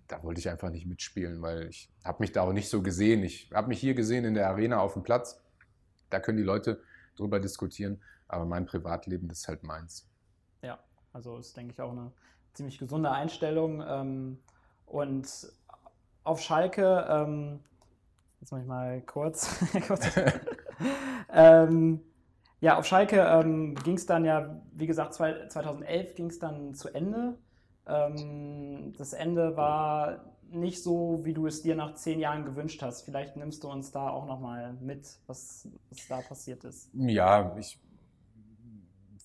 Speaker 1: da wollte ich einfach nicht mitspielen, weil ich habe mich da auch nicht so gesehen. Ich habe mich hier gesehen in der Arena auf dem Platz. Da können die Leute drüber diskutieren, aber mein Privatleben, das ist halt meins.
Speaker 2: Ja, also ist, denke ich, auch eine ziemlich gesunde Einstellung. Ähm, und auf Schalke, ähm, jetzt mache ich mal kurz. [LAUGHS] kurz. [LAUGHS] ähm, ja, auf Schalke ähm, ging es dann ja, wie gesagt, zwei, 2011 ging es dann zu Ende. Ähm, das Ende war nicht so, wie du es dir nach zehn Jahren gewünscht hast. Vielleicht nimmst du uns da auch nochmal mit, was, was da passiert ist.
Speaker 1: Ja, ich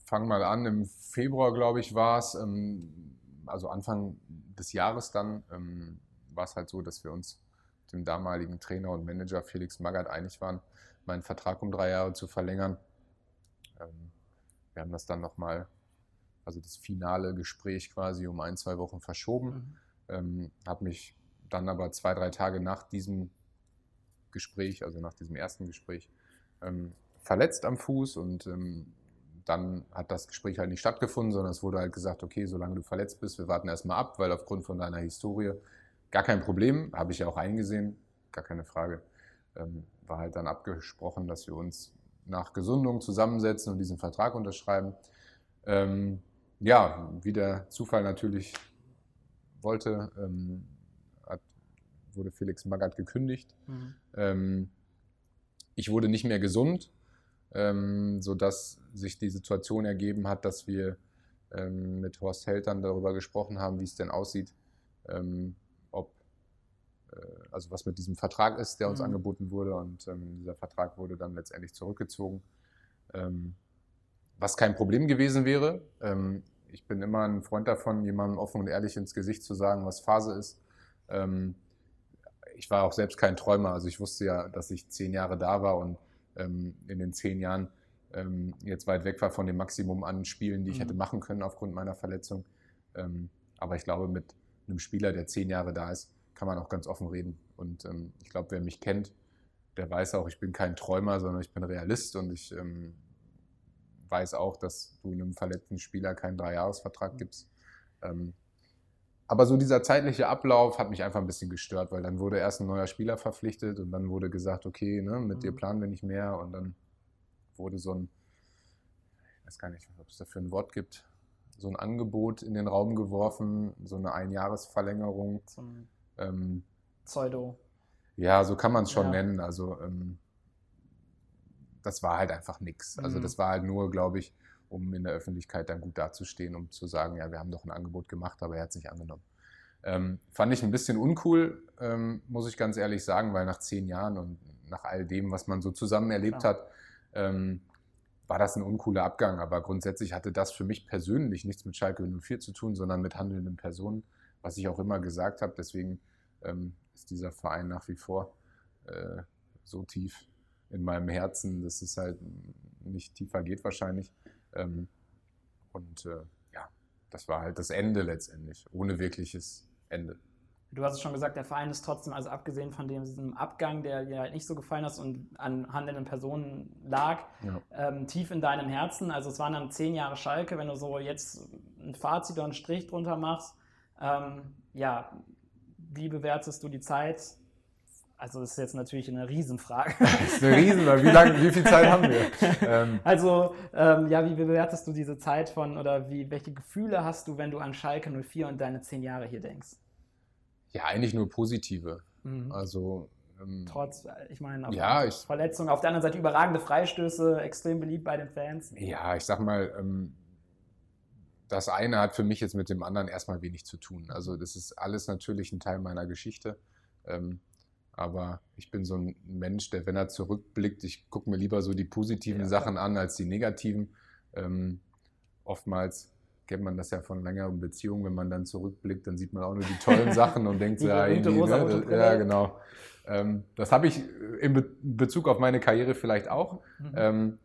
Speaker 1: fange mal an. Im Februar, glaube ich, war es, ähm, also Anfang des Jahres dann, ähm, war es halt so, dass wir uns mit dem damaligen Trainer und Manager Felix Magath einig waren, meinen Vertrag um drei Jahre zu verlängern. Ähm, wir haben das dann nochmal, also das finale Gespräch quasi um ein, zwei Wochen verschoben. Mhm. Ähm, habe mich dann aber zwei, drei Tage nach diesem Gespräch, also nach diesem ersten Gespräch, ähm, verletzt am Fuß und ähm, dann hat das Gespräch halt nicht stattgefunden, sondern es wurde halt gesagt, okay, solange du verletzt bist, wir warten erstmal ab, weil aufgrund von deiner Historie gar kein Problem, habe ich ja auch eingesehen, gar keine Frage. Ähm, war halt dann abgesprochen, dass wir uns nach Gesundung zusammensetzen und diesen Vertrag unterschreiben. Ähm, ja, wie der Zufall natürlich wollte, ähm, hat, wurde Felix Magath gekündigt. Mhm. Ähm, ich wurde nicht mehr gesund, ähm, sodass sich die Situation ergeben hat, dass wir ähm, mit Horst Heltern darüber gesprochen haben, wie es denn aussieht, ähm, äh, also was mit diesem Vertrag ist, der uns mhm. angeboten wurde. Und ähm, dieser Vertrag wurde dann letztendlich zurückgezogen. Ähm, was kein Problem gewesen wäre. Ähm, ich bin immer ein Freund davon, jemandem offen und ehrlich ins Gesicht zu sagen, was Phase ist. Ähm, ich war auch selbst kein Träumer. Also ich wusste ja, dass ich zehn Jahre da war und ähm, in den zehn Jahren ähm, jetzt weit weg war von dem Maximum an Spielen, die ich mhm. hätte machen können aufgrund meiner Verletzung. Aber ich glaube, mit einem Spieler, der zehn Jahre da ist, kann man auch ganz offen reden. Und ähm, ich glaube, wer mich kennt, der weiß auch, ich bin kein Träumer, sondern ich bin Realist und ich ähm, weiß auch, dass du einem verletzten Spieler keinen Dreijahresvertrag mhm. gibst. Ähm, aber so dieser zeitliche Ablauf hat mich einfach ein bisschen gestört, weil dann wurde erst ein neuer Spieler verpflichtet und dann wurde gesagt, okay, ne, mit mhm. dir planen wir nicht mehr und dann wurde so ein, ich weiß gar nicht, ob es dafür ein Wort gibt, so ein Angebot in den Raum geworfen, so eine Einjahresverlängerung. Zum
Speaker 2: ähm, Pseudo.
Speaker 1: Ja, so kann man es schon ja. nennen. Also ähm, das war halt einfach nichts. Also mhm. das war halt nur, glaube ich, um in der Öffentlichkeit dann gut dazustehen, um zu sagen, ja, wir haben doch ein Angebot gemacht, aber er hat es nicht angenommen. Ähm, fand ich ein bisschen uncool, ähm, muss ich ganz ehrlich sagen, weil nach zehn Jahren und nach all dem, was man so zusammen erlebt Klar. hat, ähm, war das ein uncooler Abgang. Aber grundsätzlich hatte das für mich persönlich nichts mit Schalke 04 zu tun, sondern mit handelnden Personen, was ich auch immer gesagt habe. Deswegen ähm, ist dieser Verein nach wie vor äh, so tief in meinem Herzen, dass es halt nicht tiefer geht wahrscheinlich. Ähm, und äh, ja, das war halt das Ende letztendlich, ohne wirkliches Ende.
Speaker 2: Du hast es schon gesagt, der Verein ist trotzdem, also abgesehen von diesem Abgang, der dir halt nicht so gefallen hat und an handelnden Personen lag, ja. ähm, tief in deinem Herzen. Also es waren dann zehn Jahre Schalke, wenn du so jetzt ein Fazit oder einen Strich drunter machst. Ähm, ja, wie bewertest du die Zeit? Also das ist jetzt natürlich eine Riesenfrage. [LAUGHS]
Speaker 1: Das ist eine Riesenfrage. Wie, lange, wie viel Zeit haben wir?
Speaker 2: Ähm. Also, ähm, ja, wie bewertest du diese Zeit von oder wie, welche Gefühle hast du, wenn du an Schalke 04 und deine zehn Jahre hier denkst?
Speaker 1: Ja, eigentlich nur positive. Mhm. Also
Speaker 2: ähm, Trotz, ich meine,
Speaker 1: ja, ich,
Speaker 2: Verletzungen. Auf der anderen Seite überragende Freistöße, extrem beliebt bei den Fans.
Speaker 1: Ja, ich sag mal, ähm, das eine hat für mich jetzt mit dem anderen erstmal wenig zu tun. Also das ist alles natürlich ein Teil meiner Geschichte. Ähm, aber ich bin so ein Mensch, der, wenn er zurückblickt, ich gucke mir lieber so die positiven ja, Sachen an als die negativen. Ähm, oftmals kennt man das ja von längeren Beziehungen, wenn man dann zurückblickt, dann sieht man auch nur die tollen [LAUGHS] Sachen und denkt so, ja, ne, das, ja, genau. Ähm, das habe ich in Be Bezug auf meine Karriere vielleicht auch. Mhm. Ähm,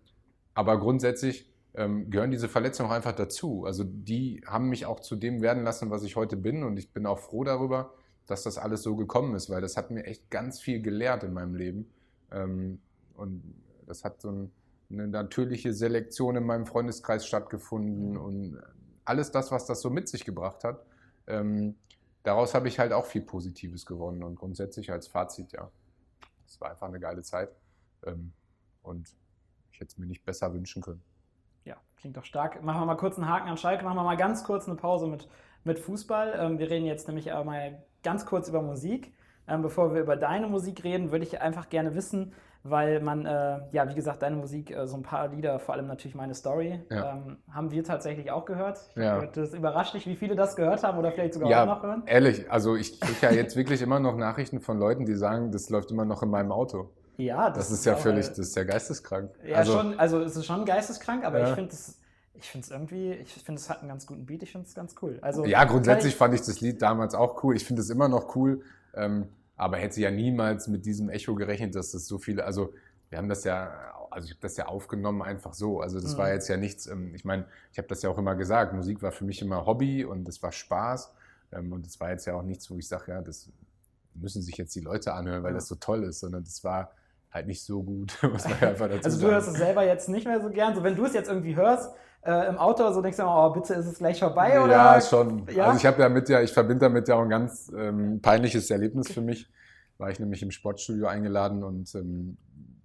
Speaker 1: aber grundsätzlich ähm, gehören diese Verletzungen auch einfach dazu. Also die haben mich auch zu dem werden lassen, was ich heute bin und ich bin auch froh darüber dass das alles so gekommen ist, weil das hat mir echt ganz viel gelehrt in meinem Leben. Ähm, und das hat so eine natürliche Selektion in meinem Freundeskreis stattgefunden und alles das, was das so mit sich gebracht hat. Ähm, daraus habe ich halt auch viel Positives gewonnen und grundsätzlich als Fazit, ja, es war einfach eine geile Zeit ähm, und ich hätte es mir nicht besser wünschen können.
Speaker 2: Ja, klingt doch stark. Machen wir mal kurz einen Haken an Schalke, machen wir mal ganz kurz eine Pause mit, mit Fußball. wir reden jetzt nämlich aber mal ganz kurz über Musik. Ähm, bevor wir über deine Musik reden, würde ich einfach gerne wissen, weil man, äh, ja, wie gesagt, deine Musik, äh, so ein paar Lieder, vor allem natürlich meine Story, ja. ähm, haben wir tatsächlich auch gehört. Ja. Das überrascht dich, wie viele das gehört haben oder vielleicht sogar
Speaker 1: ja,
Speaker 2: auch noch hören?
Speaker 1: Ehrlich, also ich kriege ja jetzt wirklich immer noch Nachrichten von Leuten, die sagen, das läuft immer noch in meinem Auto.
Speaker 2: Ja,
Speaker 1: das, das ist, ist ja völlig, das ist ja geisteskrank.
Speaker 2: Ja, also, schon, also es ist schon geisteskrank, aber ja. ich finde es ich finde es irgendwie, ich finde, es hat einen ganz guten Beat, ich finde es ganz cool. Also,
Speaker 1: ja, grundsätzlich ich, fand ich das Lied damals auch cool. Ich finde es immer noch cool. Ähm, aber hätte ja niemals mit diesem Echo gerechnet, dass das so viele, also wir haben das ja, also ich habe das ja aufgenommen einfach so. Also das
Speaker 2: Mhm.
Speaker 1: war jetzt ja nichts, ähm, ich meine, ich habe das ja auch immer gesagt, Musik war für mich immer Hobby und es war Spaß. Ähm, und es war jetzt ja auch nichts, wo ich sage, ja, das müssen sich jetzt die Leute anhören, weil das so toll ist, sondern das war halt nicht so gut, [LAUGHS] muss man [LAUGHS] einfach dazu
Speaker 2: Also du
Speaker 1: sagen.
Speaker 2: hörst es selber jetzt nicht mehr so gern. So wenn du es jetzt irgendwie hörst äh, im Auto, so denkst du immer, oh, bitte ist es gleich vorbei oder?
Speaker 1: Ja, schon.
Speaker 2: Ja?
Speaker 1: Also ich habe damit ja, ich verbinde damit ja auch ein ganz ähm, peinliches Erlebnis für mich. War ich nämlich im Sportstudio eingeladen und ähm,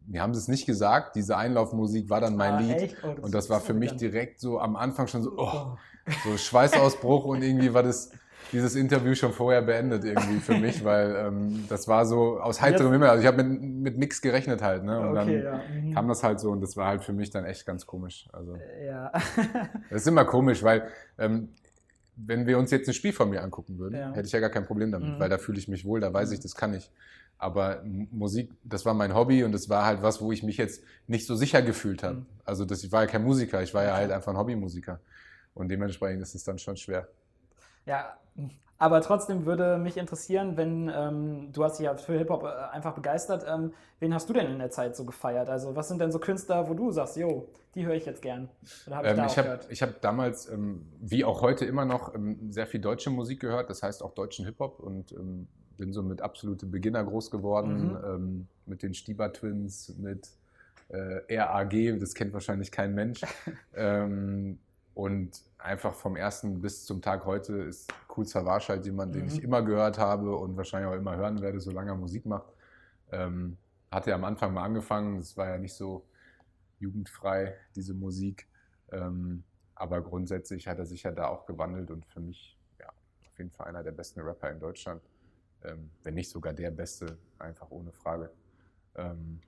Speaker 1: mir haben sie es nicht gesagt. Diese Einlaufmusik war dann mein
Speaker 2: Ah,
Speaker 1: Lied.
Speaker 2: Oh,
Speaker 1: Und das war für mich
Speaker 2: bekannt.
Speaker 1: direkt so am Anfang schon so, Oh. so Schweißausbruch und irgendwie war das [LAUGHS] dieses Interview schon vorher beendet irgendwie für mich, [LAUGHS] weil ähm, das war so aus heiterem Himmel. Also ich habe mit, mit nichts gerechnet halt. Ne? Und
Speaker 2: Okay,
Speaker 1: dann
Speaker 2: ja. mhm.
Speaker 1: kam das halt so und das war halt für mich dann echt ganz komisch. Also
Speaker 2: ja. [LAUGHS]
Speaker 1: das ist immer komisch, weil ähm, wenn wir uns jetzt ein Spiel von mir angucken würden,
Speaker 2: Ja.
Speaker 1: hätte ich ja gar kein Problem damit,
Speaker 2: Mhm.
Speaker 1: weil da fühle ich mich wohl, da weiß ich, das kann ich. Aber Musik, das war mein Hobby und das war halt was, wo ich mich jetzt nicht so sicher gefühlt habe.
Speaker 2: Mhm.
Speaker 1: Also das, ich war ja kein Musiker, ich war ja halt einfach ein Hobbymusiker. Und dementsprechend ist es dann schon schwer.
Speaker 2: Ja, aber trotzdem würde mich interessieren, wenn ähm, du hast dich ja für Hip-Hop äh, einfach begeistert, ähm, wen hast du denn in der Zeit so gefeiert? Also was sind denn so Künstler, wo du sagst, jo, die höre ich jetzt gern? Habe ich
Speaker 1: Ähm, ich habe hab damals, ähm, wie auch heute immer noch, ähm, sehr viel deutsche Musik gehört, das heißt auch deutschen Hip-Hop und ähm, bin so mit absolute Beginner groß geworden,
Speaker 2: Mhm.
Speaker 1: ähm, mit den Stieber Twins, mit äh, RAG, das kennt wahrscheinlich kein Mensch. [LAUGHS] und einfach vom ersten bis zum Tag heute ist Cool Savage halt jemand, den
Speaker 2: Mhm.
Speaker 1: ich immer gehört habe und wahrscheinlich auch immer hören werde, solange er Musik macht. Ähm, hatte ja am Anfang mal angefangen, es war ja nicht so jugendfrei, diese Musik. Ähm, aber grundsätzlich hat er sich ja da auch gewandelt und für mich ja, auf jeden Fall einer der besten Rapper in Deutschland. Ähm, wenn nicht sogar der beste, einfach ohne Frage. Ähm,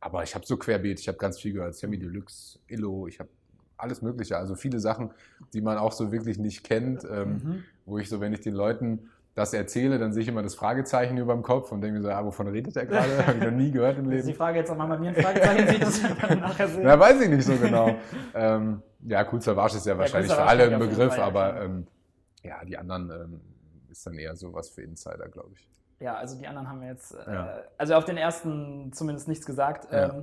Speaker 1: aber ich habe so querbeet, ich habe ganz viel gehört. Sammy Deluxe, Illo, ich habe alles Mögliche. Also viele Sachen, die man auch so wirklich nicht kennt, ähm,
Speaker 2: Mhm.
Speaker 1: wo ich so, wenn ich den Leuten das erzähle, dann sehe ich immer das Fragezeichen über dem Kopf und denke mir so, ah, wovon redet er gerade? [LAUGHS] Habe ich noch nie gehört im
Speaker 2: ist
Speaker 1: Leben.
Speaker 2: die Frage jetzt nochmal bei mir ein Fragezeichen sieht, das wir [LAUGHS] nachher sehen.
Speaker 1: Na, weiß ich nicht so genau. ähm, ja, Cool Savage ist ja
Speaker 2: Ja,
Speaker 1: wahrscheinlich
Speaker 2: Cool
Speaker 1: für alle ein Begriff,
Speaker 2: ja,
Speaker 1: aber ähm, ja, die anderen ähm, ist dann eher so was für Insider, glaube ich.
Speaker 2: Ja, also die anderen haben wir jetzt, äh,
Speaker 1: Ja.
Speaker 2: also auf den ersten zumindest nichts gesagt.
Speaker 1: Ja.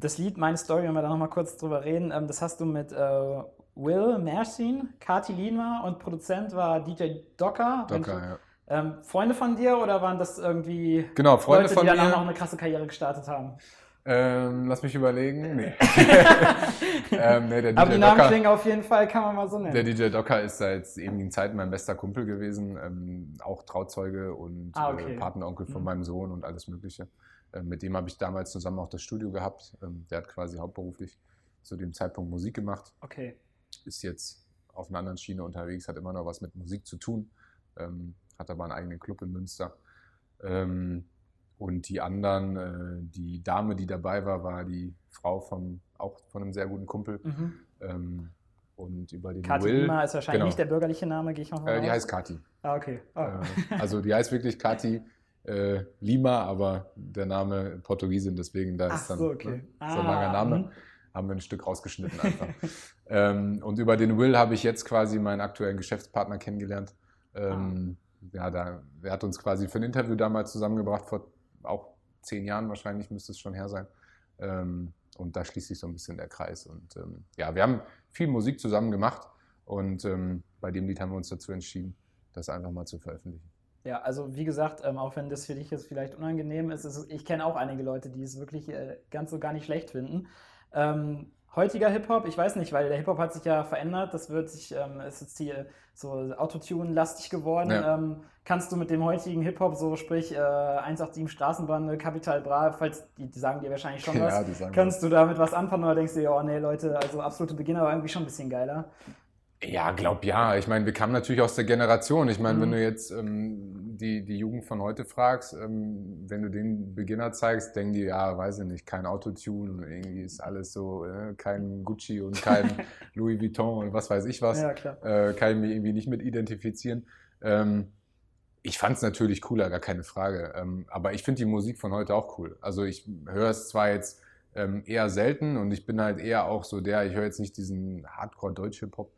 Speaker 2: Das Lied Meine Story, wenn wir da nochmal kurz drüber reden, ähm, das hast du mit äh, Will Mersin, Kati Lima und Produzent war DJ Docker.
Speaker 1: Docker,
Speaker 2: ich-
Speaker 1: ja.
Speaker 2: ähm, Freunde von dir oder waren das irgendwie
Speaker 1: Genau, Freunde
Speaker 2: Leute,
Speaker 1: von
Speaker 2: die danach noch
Speaker 1: mir.
Speaker 2: eine krasse Karriere gestartet haben?
Speaker 1: Ähm, lass mich überlegen. [LAUGHS] Nee. [LAUGHS] ähm, nee der
Speaker 2: Aber die Namen
Speaker 1: Docker,
Speaker 2: klingen auf jeden Fall, kann man mal so
Speaker 1: der
Speaker 2: nennen.
Speaker 1: DJ Docker ist seit ewigen Zeiten mein bester Kumpel gewesen, ähm, auch Trauzeuge und
Speaker 2: Ah, okay.
Speaker 1: äh, Patenonkel von
Speaker 2: Mhm.
Speaker 1: meinem Sohn und alles Mögliche. Ähm, mit dem habe ich damals zusammen auch das Studio gehabt. Ähm, der hat quasi hauptberuflich zu dem Zeitpunkt Musik gemacht.
Speaker 2: Okay.
Speaker 1: ist jetzt auf einer anderen Schiene unterwegs, hat immer noch was mit Musik zu tun, ähm, hat aber einen eigenen Club in Münster. Ähm, und die anderen, äh, die Dame, die dabei war, war die Frau von, auch von einem sehr guten Kumpel.
Speaker 2: Mhm.
Speaker 1: Und über den
Speaker 2: Kati
Speaker 1: Will,
Speaker 2: Lima ist wahrscheinlich
Speaker 1: genau.
Speaker 2: nicht der bürgerliche Name, gehe ich mal
Speaker 1: äh, die heißt Kati.
Speaker 2: Ah, okay.
Speaker 1: Äh, also die heißt wirklich Kati äh, Lima, aber der Name Portugiesin, deswegen da
Speaker 2: Ach
Speaker 1: ist dann
Speaker 2: so, okay.
Speaker 1: ne, so ein langer Name.
Speaker 2: mhm.
Speaker 1: haben wir ein Stück rausgeschnitten einfach. [LAUGHS] ähm, und über den Will habe ich jetzt quasi meinen aktuellen Geschäftspartner kennengelernt. Ähm, ja, da, er hat uns quasi für ein Interview damals zusammengebracht, vor auch zehn Jahren wahrscheinlich müsste es schon her sein. Ähm, und da schließt sich so ein bisschen der Kreis. Und ähm, ja, wir haben viel Musik zusammen gemacht und ähm, bei dem Lied haben wir uns dazu entschieden, das einfach mal zu veröffentlichen.
Speaker 2: Ja, also wie gesagt, ähm, auch wenn das für dich jetzt vielleicht unangenehm ist, ist ich kenne auch einige Leute, die es wirklich äh, ganz so gar nicht schlecht finden. Ähm, heutiger Hip-Hop, ich weiß nicht, weil der Hip-Hop hat sich ja verändert, das wird sich, ähm, ist jetzt hier so Autotune-lastig geworden.
Speaker 1: Ja.
Speaker 2: Ähm, kannst du mit dem heutigen Hip-Hop, so sprich äh, 187 Straßenbande, Capital Bra, falls die, die sagen dir wahrscheinlich schon [LAUGHS] was,
Speaker 1: Ja,
Speaker 2: kannst du damit was anfangen oder denkst du dir, oh nee, Leute, also absolute Beginner war irgendwie schon ein bisschen geiler.
Speaker 1: Ja, glaub ja. Ich meine, wir kamen natürlich aus der Generation. Ich meine,
Speaker 2: Mhm.
Speaker 1: wenn du jetzt ähm, die, die Jugend von heute fragst, ähm, wenn du den Beginner zeigst, denken die, ja, weiß ich nicht, kein Autotune, und irgendwie ist alles so, äh, kein Gucci und kein [LAUGHS] Louis Vuitton und was weiß ich was.
Speaker 2: Ja, klar.
Speaker 1: Äh, kann ich mich irgendwie nicht mit identifizieren. Ähm, ich fand es natürlich cooler, gar keine Frage. Ähm, aber ich finde die Musik von heute auch cool. Also ich höre es zwar jetzt ähm, eher selten und ich bin halt eher auch so der, ich höre jetzt nicht diesen Hardcore-Deutsch-Hip-Hop,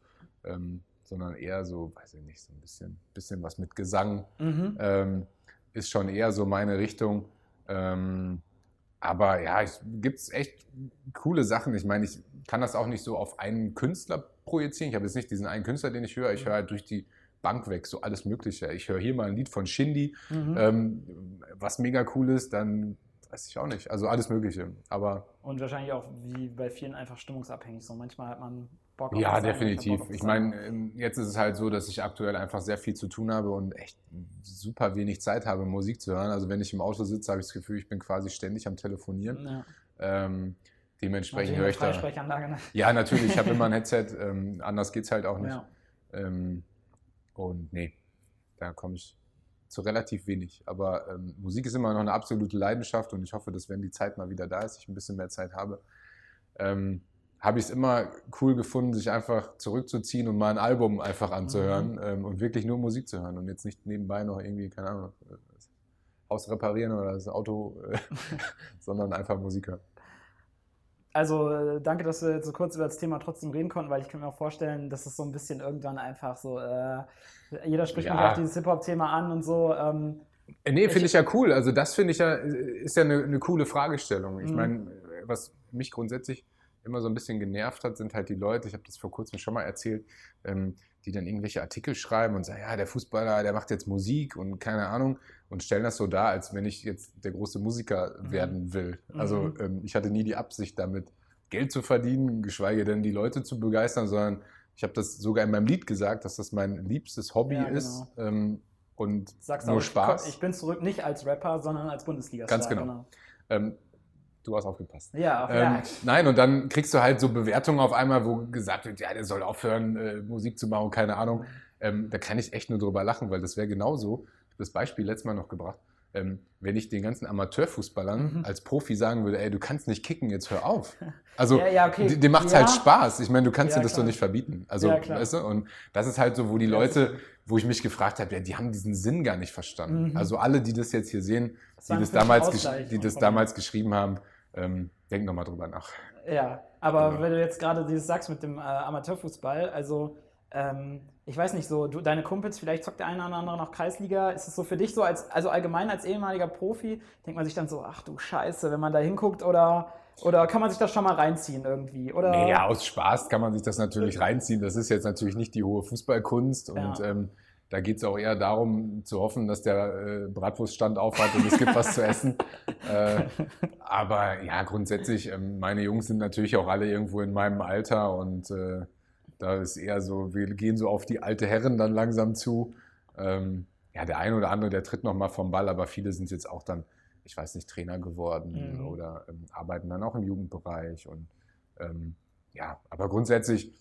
Speaker 1: ähm, sondern eher so, weiß ich nicht, so ein bisschen, bisschen was mit Gesang.
Speaker 2: Mhm.
Speaker 1: Ähm, ist schon eher so meine Richtung. Ähm, aber ja, es gibt echt coole Sachen. Ich meine, ich kann das auch nicht so auf einen Künstler projizieren. Ich habe jetzt nicht diesen einen Künstler, den ich höre. Ich höre halt durch die Bank weg, so alles Mögliche. Ich höre hier mal ein Lied von Shindy,
Speaker 2: Mhm.
Speaker 1: ähm, was mega cool ist, dann weiß ich auch nicht. Also alles Mögliche. Aber
Speaker 2: Und wahrscheinlich auch wie bei vielen einfach stimmungsabhängig. So manchmal hat man Bock auf
Speaker 1: ja, definitiv. Ich
Speaker 2: andere.
Speaker 1: meine, ähm, jetzt ist es halt so, dass ich aktuell einfach sehr viel zu tun habe und echt super wenig Zeit habe, Musik zu hören. Also wenn ich im Auto sitze, habe ich das Gefühl, ich bin quasi ständig am Telefonieren.
Speaker 2: Ja.
Speaker 1: Ähm, dementsprechend höre ich da.
Speaker 2: Ne?
Speaker 1: Ja, natürlich, ich habe immer ein [LAUGHS] Headset, ähm, anders geht es halt auch nicht.
Speaker 2: Ja.
Speaker 1: Ähm, und nee, da komme ich zu relativ wenig. Aber ähm, Musik ist immer noch eine absolute Leidenschaft und ich hoffe, dass wenn die Zeit mal wieder da ist, ich ein bisschen mehr Zeit habe, ähm, habe ich es immer cool gefunden, sich einfach zurückzuziehen und mal ein Album einfach anzuhören ähm, und wirklich nur Musik zu hören und jetzt nicht nebenbei noch irgendwie, keine Ahnung, das Haus reparieren oder das Auto, äh, [LAUGHS] [LAUGHS] sondern einfach Musik hören.
Speaker 2: Also äh, danke, dass wir jetzt so kurz über das Thema trotzdem reden konnten, weil ich kann mir auch vorstellen, dass es so ein bisschen irgendwann einfach so, äh, jeder spricht mich
Speaker 1: Ja.
Speaker 2: auf dieses Hip-Hop-Thema an und so. Ähm,
Speaker 1: Äh, Nee, finde
Speaker 2: Ich-
Speaker 1: ich ja cool. Also das finde ich ja, ist ja eine, eine coole Fragestellung. Ich
Speaker 2: Mhm.
Speaker 1: meine, was mich grundsätzlich immer so ein bisschen genervt hat, sind halt die Leute, ich habe das vor kurzem schon mal erzählt, ähm, die dann irgendwelche Artikel schreiben und sagen, ja, der Fußballer, der macht jetzt Musik und keine Ahnung und stellen das so dar, als wenn ich jetzt der große Musiker
Speaker 2: Mhm.
Speaker 1: werden will. Also
Speaker 2: Mhm.
Speaker 1: ähm, ich hatte nie die Absicht damit, Geld zu verdienen, geschweige denn die Leute zu begeistern, sondern ich habe das sogar in meinem Lied gesagt, dass das mein liebstes Hobby
Speaker 2: Ja,
Speaker 1: ist ähm, und
Speaker 2: sagst
Speaker 1: nur
Speaker 2: auch,
Speaker 1: Spaß.
Speaker 2: Ich, bin zurück nicht als Rapper, sondern als Bundesliga-Star.
Speaker 1: Ganz genau. Ähm, du hast aufgepasst.
Speaker 2: Ja, auf,
Speaker 1: Ähm, nein, und dann kriegst du halt so Bewertungen auf einmal, wo gesagt wird, ja, der soll aufhören, äh, Musik zu machen, keine Ahnung. Ähm, da kann ich echt nur drüber lachen, weil das wäre genauso. Ich habe das Beispiel letztes Mal noch gebracht. Ähm, wenn ich den ganzen Amateurfußballern
Speaker 2: Mhm.
Speaker 1: als Profi sagen würde, ey, du kannst nicht kicken, jetzt hör auf. Also, [LAUGHS]
Speaker 2: Ja, ja, okay.
Speaker 1: dem macht es
Speaker 2: Ja.
Speaker 1: halt Spaß. Ich meine, du kannst
Speaker 2: Ja,
Speaker 1: dir das
Speaker 2: klar.
Speaker 1: doch nicht verbieten. Also, weißt du, und das ist halt so, wo die Leute, wo ich mich gefragt habe, ja, die haben diesen Sinn gar nicht verstanden.
Speaker 2: Mhm.
Speaker 1: Also alle, die das jetzt hier sehen,
Speaker 2: Das
Speaker 1: die das, damals, die das damals geschrieben haben, ähm, denk nochmal drüber nach.
Speaker 2: Ja, aber
Speaker 1: Genau.
Speaker 2: wenn du jetzt gerade dieses sagst mit dem äh, Amateurfußball, also ähm, ich weiß nicht so, du, deine Kumpels, vielleicht zockt der eine oder andere noch Kreisliga, ist es so für dich so, als, also allgemein als ehemaliger Profi, denkt man sich dann so, ach du Scheiße, wenn man da hinguckt oder, oder kann man sich das schon mal reinziehen irgendwie? Oder?
Speaker 1: Nee, ja, aus Spaß kann man sich das natürlich reinziehen. Das ist jetzt natürlich nicht die hohe Fußballkunst und
Speaker 2: Ja.
Speaker 1: ähm, da geht es auch eher darum zu hoffen, dass der äh, Bratwurststand aufhat und es gibt was zu essen. [LAUGHS] Äh, aber ja, grundsätzlich, ähm, meine Jungs sind natürlich auch alle irgendwo in meinem Alter und äh, da ist eher so, wir gehen so auf die alte Herren dann langsam zu. Ähm, ja, der eine oder andere, der tritt noch mal vom Ball, aber viele sind jetzt auch dann, ich weiß nicht, Trainer geworden
Speaker 2: Mhm.
Speaker 1: oder ähm, arbeiten dann auch im Jugendbereich und ähm, ja, aber grundsätzlich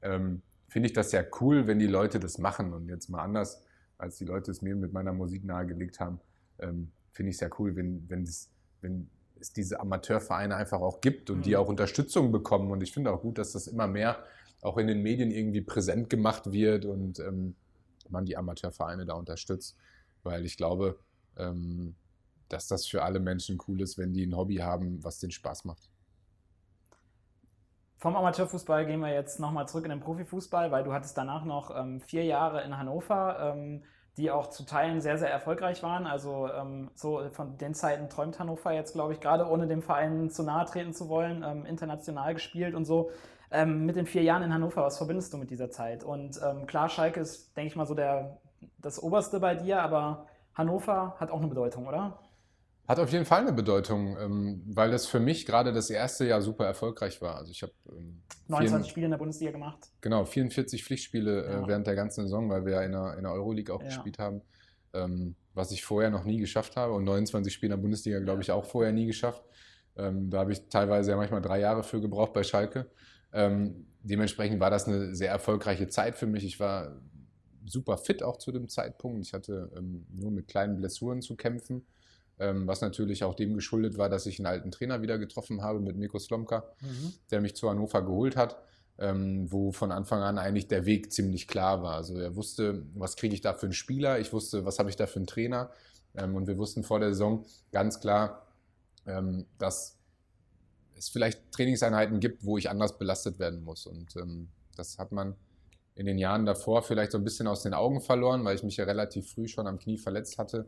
Speaker 1: ähm, finde ich das ja cool, wenn die Leute das machen und jetzt mal anders, als die Leute es mir mit meiner Musik nahegelegt haben, ähm, finde ich es ja cool, wenn, wenn, es, wenn es diese Amateurvereine einfach auch gibt und die
Speaker 2: Mhm.
Speaker 1: auch Unterstützung bekommen und ich finde auch gut, dass das immer mehr auch in den Medien irgendwie präsent gemacht wird und ähm, man die Amateurvereine da unterstützt, weil ich glaube, ähm, dass das für alle Menschen cool ist, wenn die ein Hobby haben, was den Spaß macht.
Speaker 2: Vom Amateurfußball gehen wir jetzt nochmal zurück in den Profifußball, weil du hattest danach noch ähm, vier Jahre in Hannover, ähm, die auch zu Teilen sehr, sehr erfolgreich waren. Also ähm, so von den Zeiten träumt Hannover jetzt, glaube ich, gerade ohne dem Verein zu nahe treten zu wollen, ähm, international gespielt und so. Ähm, mit den vier Jahren in Hannover, was verbindest du mit dieser Zeit? Und ähm, klar, Schalke ist, denke ich mal, so der, das Oberste bei dir, aber Hannover hat auch eine Bedeutung, oder?
Speaker 1: Hat auf jeden Fall eine Bedeutung, ähm, weil es für mich gerade das erste Jahr super erfolgreich war. Also ich habe ähm,
Speaker 2: 29
Speaker 1: vier-
Speaker 2: Spiele in der Bundesliga gemacht.
Speaker 1: genau 44 Pflichtspiele
Speaker 2: Ja.
Speaker 1: äh, während der ganzen Saison, weil wir ja in der, in der Euroleague auch
Speaker 2: Ja.
Speaker 1: gespielt haben, ähm, was ich vorher noch nie geschafft habe und 29 Spiele in der Bundesliga glaube ich auch vorher nie geschafft. Ähm, da habe ich teilweise ja manchmal drei Jahre für gebraucht bei Schalke. Dementsprechend war das eine sehr erfolgreiche Zeit für mich. Ich war super fit auch zu dem Zeitpunkt. Ich hatte nur mit kleinen Blessuren zu kämpfen, ähm, was natürlich auch dem geschuldet war, dass ich einen alten Trainer wieder getroffen habe mit Mirko Slomka, der mich zu Hannover geholt hat, ähm, wo von Anfang an eigentlich der Weg ziemlich klar war. Also er wusste, was kriege ich da für einen Spieler, ich wusste, was habe ich da für einen Trainer ähm, und wir wussten vor der Saison ganz klar, ähm, dass es vielleicht Trainingseinheiten gibt, wo ich anders belastet werden muss. Und ähm, das hat man in den Jahren davor vielleicht so ein bisschen aus den Augen verloren, weil ich mich ja relativ früh schon am Knie verletzt hatte.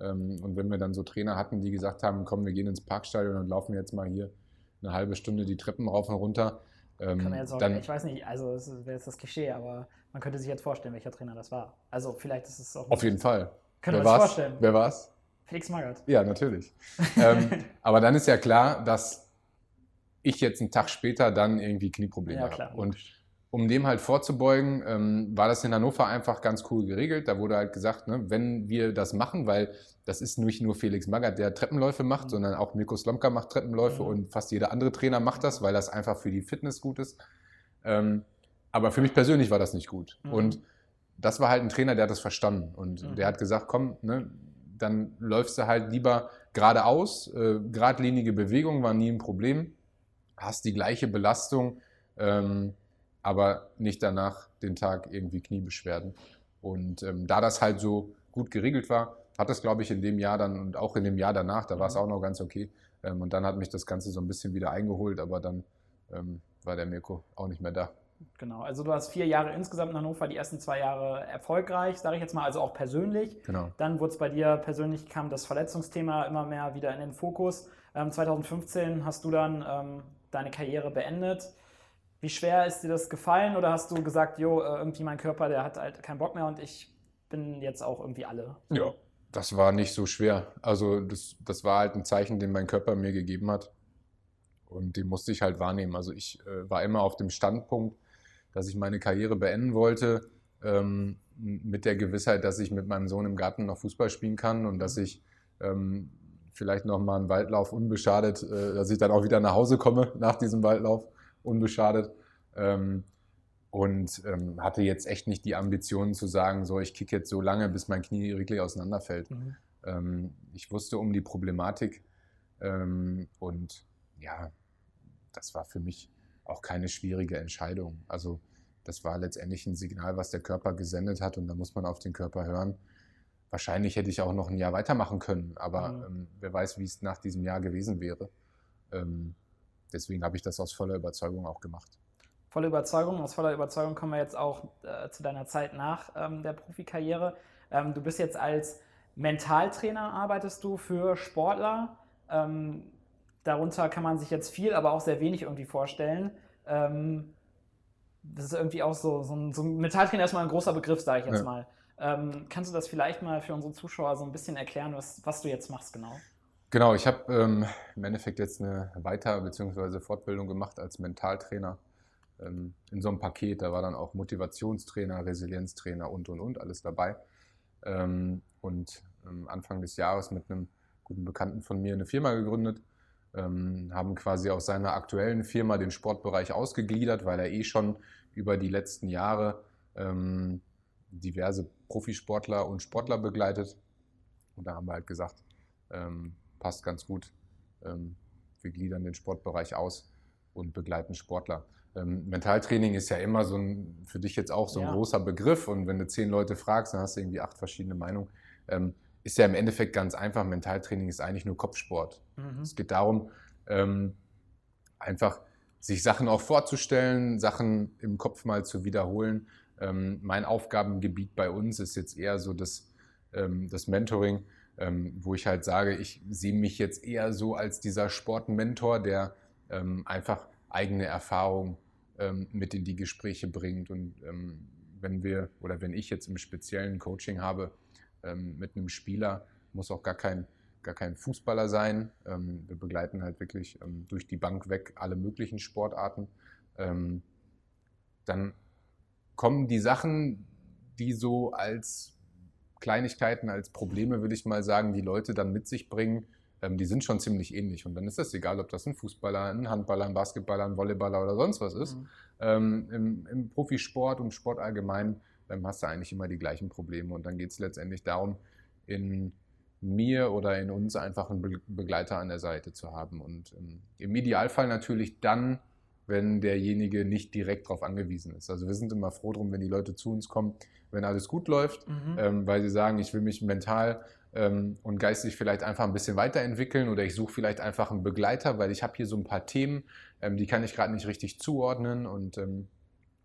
Speaker 1: Ähm, und wenn wir dann so Trainer hatten, die gesagt haben, komm, wir gehen ins Parkstadion und laufen jetzt mal hier eine halbe Stunde die Treppen rauf und runter.
Speaker 2: Ähm, Kann man jetzt auch, dann, ich weiß nicht, also das wäre jetzt das Klischee, aber man könnte sich jetzt vorstellen, welcher Trainer das war. Also vielleicht ist es auch.
Speaker 1: Auf jeden Fall.
Speaker 2: Können wir uns vorstellen.
Speaker 1: Wer war es?
Speaker 2: Felix Magath.
Speaker 1: Ja, natürlich. ähm, [LAUGHS] aber dann ist ja klar, dass ich jetzt einen Tag später dann irgendwie Knieprobleme ja, habe. Und um dem halt vorzubeugen, ähm, war das in Hannover einfach ganz cool geregelt. Da wurde halt gesagt, ne, wenn wir das machen, weil das ist nicht nur Felix Magath, der Treppenläufe macht, mhm. sondern auch Mirko Slomka macht Treppenläufe mhm. und fast jeder andere Trainer macht das, weil das einfach für die Fitness gut ist. Ähm, aber für mich persönlich war das nicht gut. Mhm. Und das war halt ein Trainer, der hat das verstanden. Und mhm. der hat gesagt, komm, ne, dann läufst du halt lieber geradeaus. Äh, geradlinige Bewegung war nie ein Problem. Hast die gleiche Belastung. Ähm, aber nicht danach den Tag irgendwie Kniebeschwerden. Und ähm, da das halt so gut geregelt war, hat das, glaube ich, in dem Jahr dann und auch in dem Jahr danach, da war es mhm. auch noch ganz okay. Ähm, und dann hat mich das Ganze so ein bisschen wieder eingeholt, aber dann ähm, war der Mirko auch nicht mehr da.
Speaker 2: Genau, also du hast vier Jahre insgesamt in Hannover, die ersten zwei Jahre erfolgreich, sage ich jetzt mal, also auch persönlich.
Speaker 1: Genau.
Speaker 2: Dann wurde es bei dir persönlich, kam das Verletzungsthema immer mehr wieder in den Fokus. 2015 ähm, hast du dann ähm, deine Karriere beendet. Wie schwer ist dir das gefallen oder hast du gesagt, jo, äh, irgendwie mein Körper, der hat halt keinen Bock mehr und ich bin jetzt auch irgendwie alle?
Speaker 1: Ja, das war nicht so schwer. Also das, das war halt ein Zeichen, den mein Körper mir gegeben hat. Und den musste ich halt wahrnehmen. Also ich äh, war immer auf dem Standpunkt, dass ich meine Karriere beenden wollte, ähm, mit der Gewissheit, dass ich mit meinem Sohn im Garten noch Fußball spielen kann und dass ich ähm, vielleicht noch mal einen Waldlauf unbeschadet, äh, dass ich dann auch wieder nach Hause komme nach diesem Waldlauf unbeschadet. Ähm, und ähm, hatte jetzt echt nicht die Ambition zu sagen, so ich kicke jetzt so lange, bis mein Knie wirklich auseinanderfällt. Mhm. Ähm, ich wusste um die Problematik ähm, und ja, das war für mich auch keine schwierige Entscheidung. Also das war letztendlich ein Signal, was der Körper gesendet hat und da muss man auf den Körper hören. Wahrscheinlich hätte ich auch noch ein Jahr weitermachen können, aber mhm. ähm, wer weiß, wie es nach diesem Jahr gewesen wäre. Deswegen habe ich das aus voller Überzeugung auch gemacht.
Speaker 2: Volle Überzeugung, aus voller Überzeugung kommen wir jetzt auch äh, zu deiner Zeit nach ähm, der Profikarriere. Ähm, du bist jetzt als Mentaltrainer, arbeitest du für Sportler. Ähm, darunter kann man sich jetzt viel, aber auch sehr wenig irgendwie vorstellen. Ähm, das ist irgendwie auch so, so ein, so ein Mentaltrainer ist mal ein großer Begriff, sage ich jetzt ja. mal. Ähm, kannst du das vielleicht mal für unsere Zuschauer so ein bisschen erklären, was, was du jetzt machst genau?
Speaker 1: Genau, ich habe ähm, im Endeffekt jetzt eine Weiter- bzw. Fortbildung gemacht als Mentaltrainer ähm, in so einem Paket. Da war dann auch Motivationstrainer, Resilienztrainer und und und alles dabei. Ähm, und ähm, Anfang des Jahres mit einem guten Bekannten von mir eine Firma gegründet, ähm, haben quasi aus seiner aktuellen Firma den Sportbereich ausgegliedert, weil er eh schon über die letzten Jahre ähm, diverse Profisportler und Sportler begleitet. Und da haben wir halt gesagt, passt ganz gut. Ähm, wir gliedern den Sportbereich aus und begleiten Sportler. Ähm, Mentaltraining ist ja immer so ein, für dich jetzt auch so ein ja. großer Begriff und wenn du zehn Leute fragst, dann hast du irgendwie acht verschiedene Meinungen. Ähm, ist ja im Endeffekt ganz einfach. Mentaltraining ist eigentlich nur Kopfsport. Mhm. Es geht darum, einfach sich Sachen auch vorzustellen, Sachen im Kopf mal zu wiederholen. mein Aufgabengebiet bei uns ist jetzt eher so das, das Mentoring ähm, wo ich halt sage, ich sehe mich jetzt eher so als dieser Sportmentor, der ähm, einfach eigene Erfahrungen ähm, mit in die Gespräche bringt. Und ähm, wenn wir oder wenn ich jetzt im speziellen Coaching habe ähm, mit einem Spieler, muss auch gar kein, gar kein Fußballer sein. Ähm, wir begleiten halt wirklich durch die Bank weg alle möglichen Sportarten. dann kommen die Sachen, die so als Kleinigkeiten, als Probleme, würde ich mal sagen, die Leute dann mit sich bringen, ähm, die sind schon ziemlich ähnlich. Und dann ist das egal, ob das ein Fußballer, ein Handballer, ein Basketballer, ein Volleyballer oder sonst was ist. Mhm. Ähm, im, im, Profisport und Sport allgemein ähm, hast du eigentlich immer die gleichen Probleme. Und dann geht es letztendlich darum, in mir oder in uns einfach einen Be Begleiter an der Seite zu haben. Und ähm, im Idealfall natürlich dann, wenn derjenige nicht direkt darauf angewiesen ist. Also wir sind immer froh drum, wenn die Leute zu uns kommen, wenn alles gut läuft, mhm. ähm, weil sie sagen, ich will mich mental ähm, und geistig vielleicht einfach ein bisschen weiterentwickeln oder ich suche vielleicht einfach einen Begleiter, weil ich habe hier so ein paar Themen, ähm, die kann ich gerade nicht richtig zuordnen und ähm,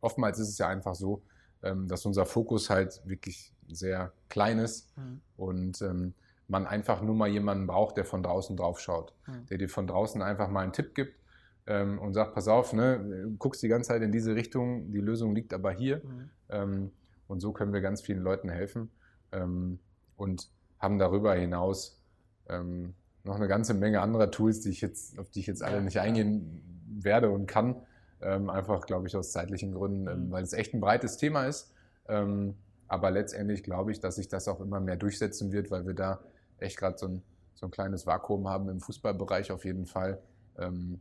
Speaker 1: oftmals ist es ja einfach so, ähm, dass unser Fokus halt wirklich sehr klein ist mhm. und ähm, man einfach nur mal jemanden braucht, der von draußen drauf schaut,
Speaker 2: Mhm.
Speaker 1: der dir von draußen einfach mal einen Tipp gibt ähm, und sagt, pass auf, ne, du guckst die ganze Zeit in diese Richtung, die Lösung liegt aber hier.
Speaker 2: Mhm.
Speaker 1: Ähm, und so können wir ganz vielen Leuten helfen ähm, und haben darüber hinaus ähm, noch eine ganze Menge anderer Tools, die ich jetzt, auf die ich jetzt alle nicht eingehen werde und kann. Ähm, einfach, glaube ich, aus zeitlichen Gründen, ähm,
Speaker 2: Mhm.
Speaker 1: weil es echt ein breites Thema ist. Aber letztendlich glaube ich, dass sich das auch immer mehr durchsetzen wird, weil wir da echt gerade so ein, so ein kleines Vakuum haben im Fußballbereich auf jeden Fall. Ähm,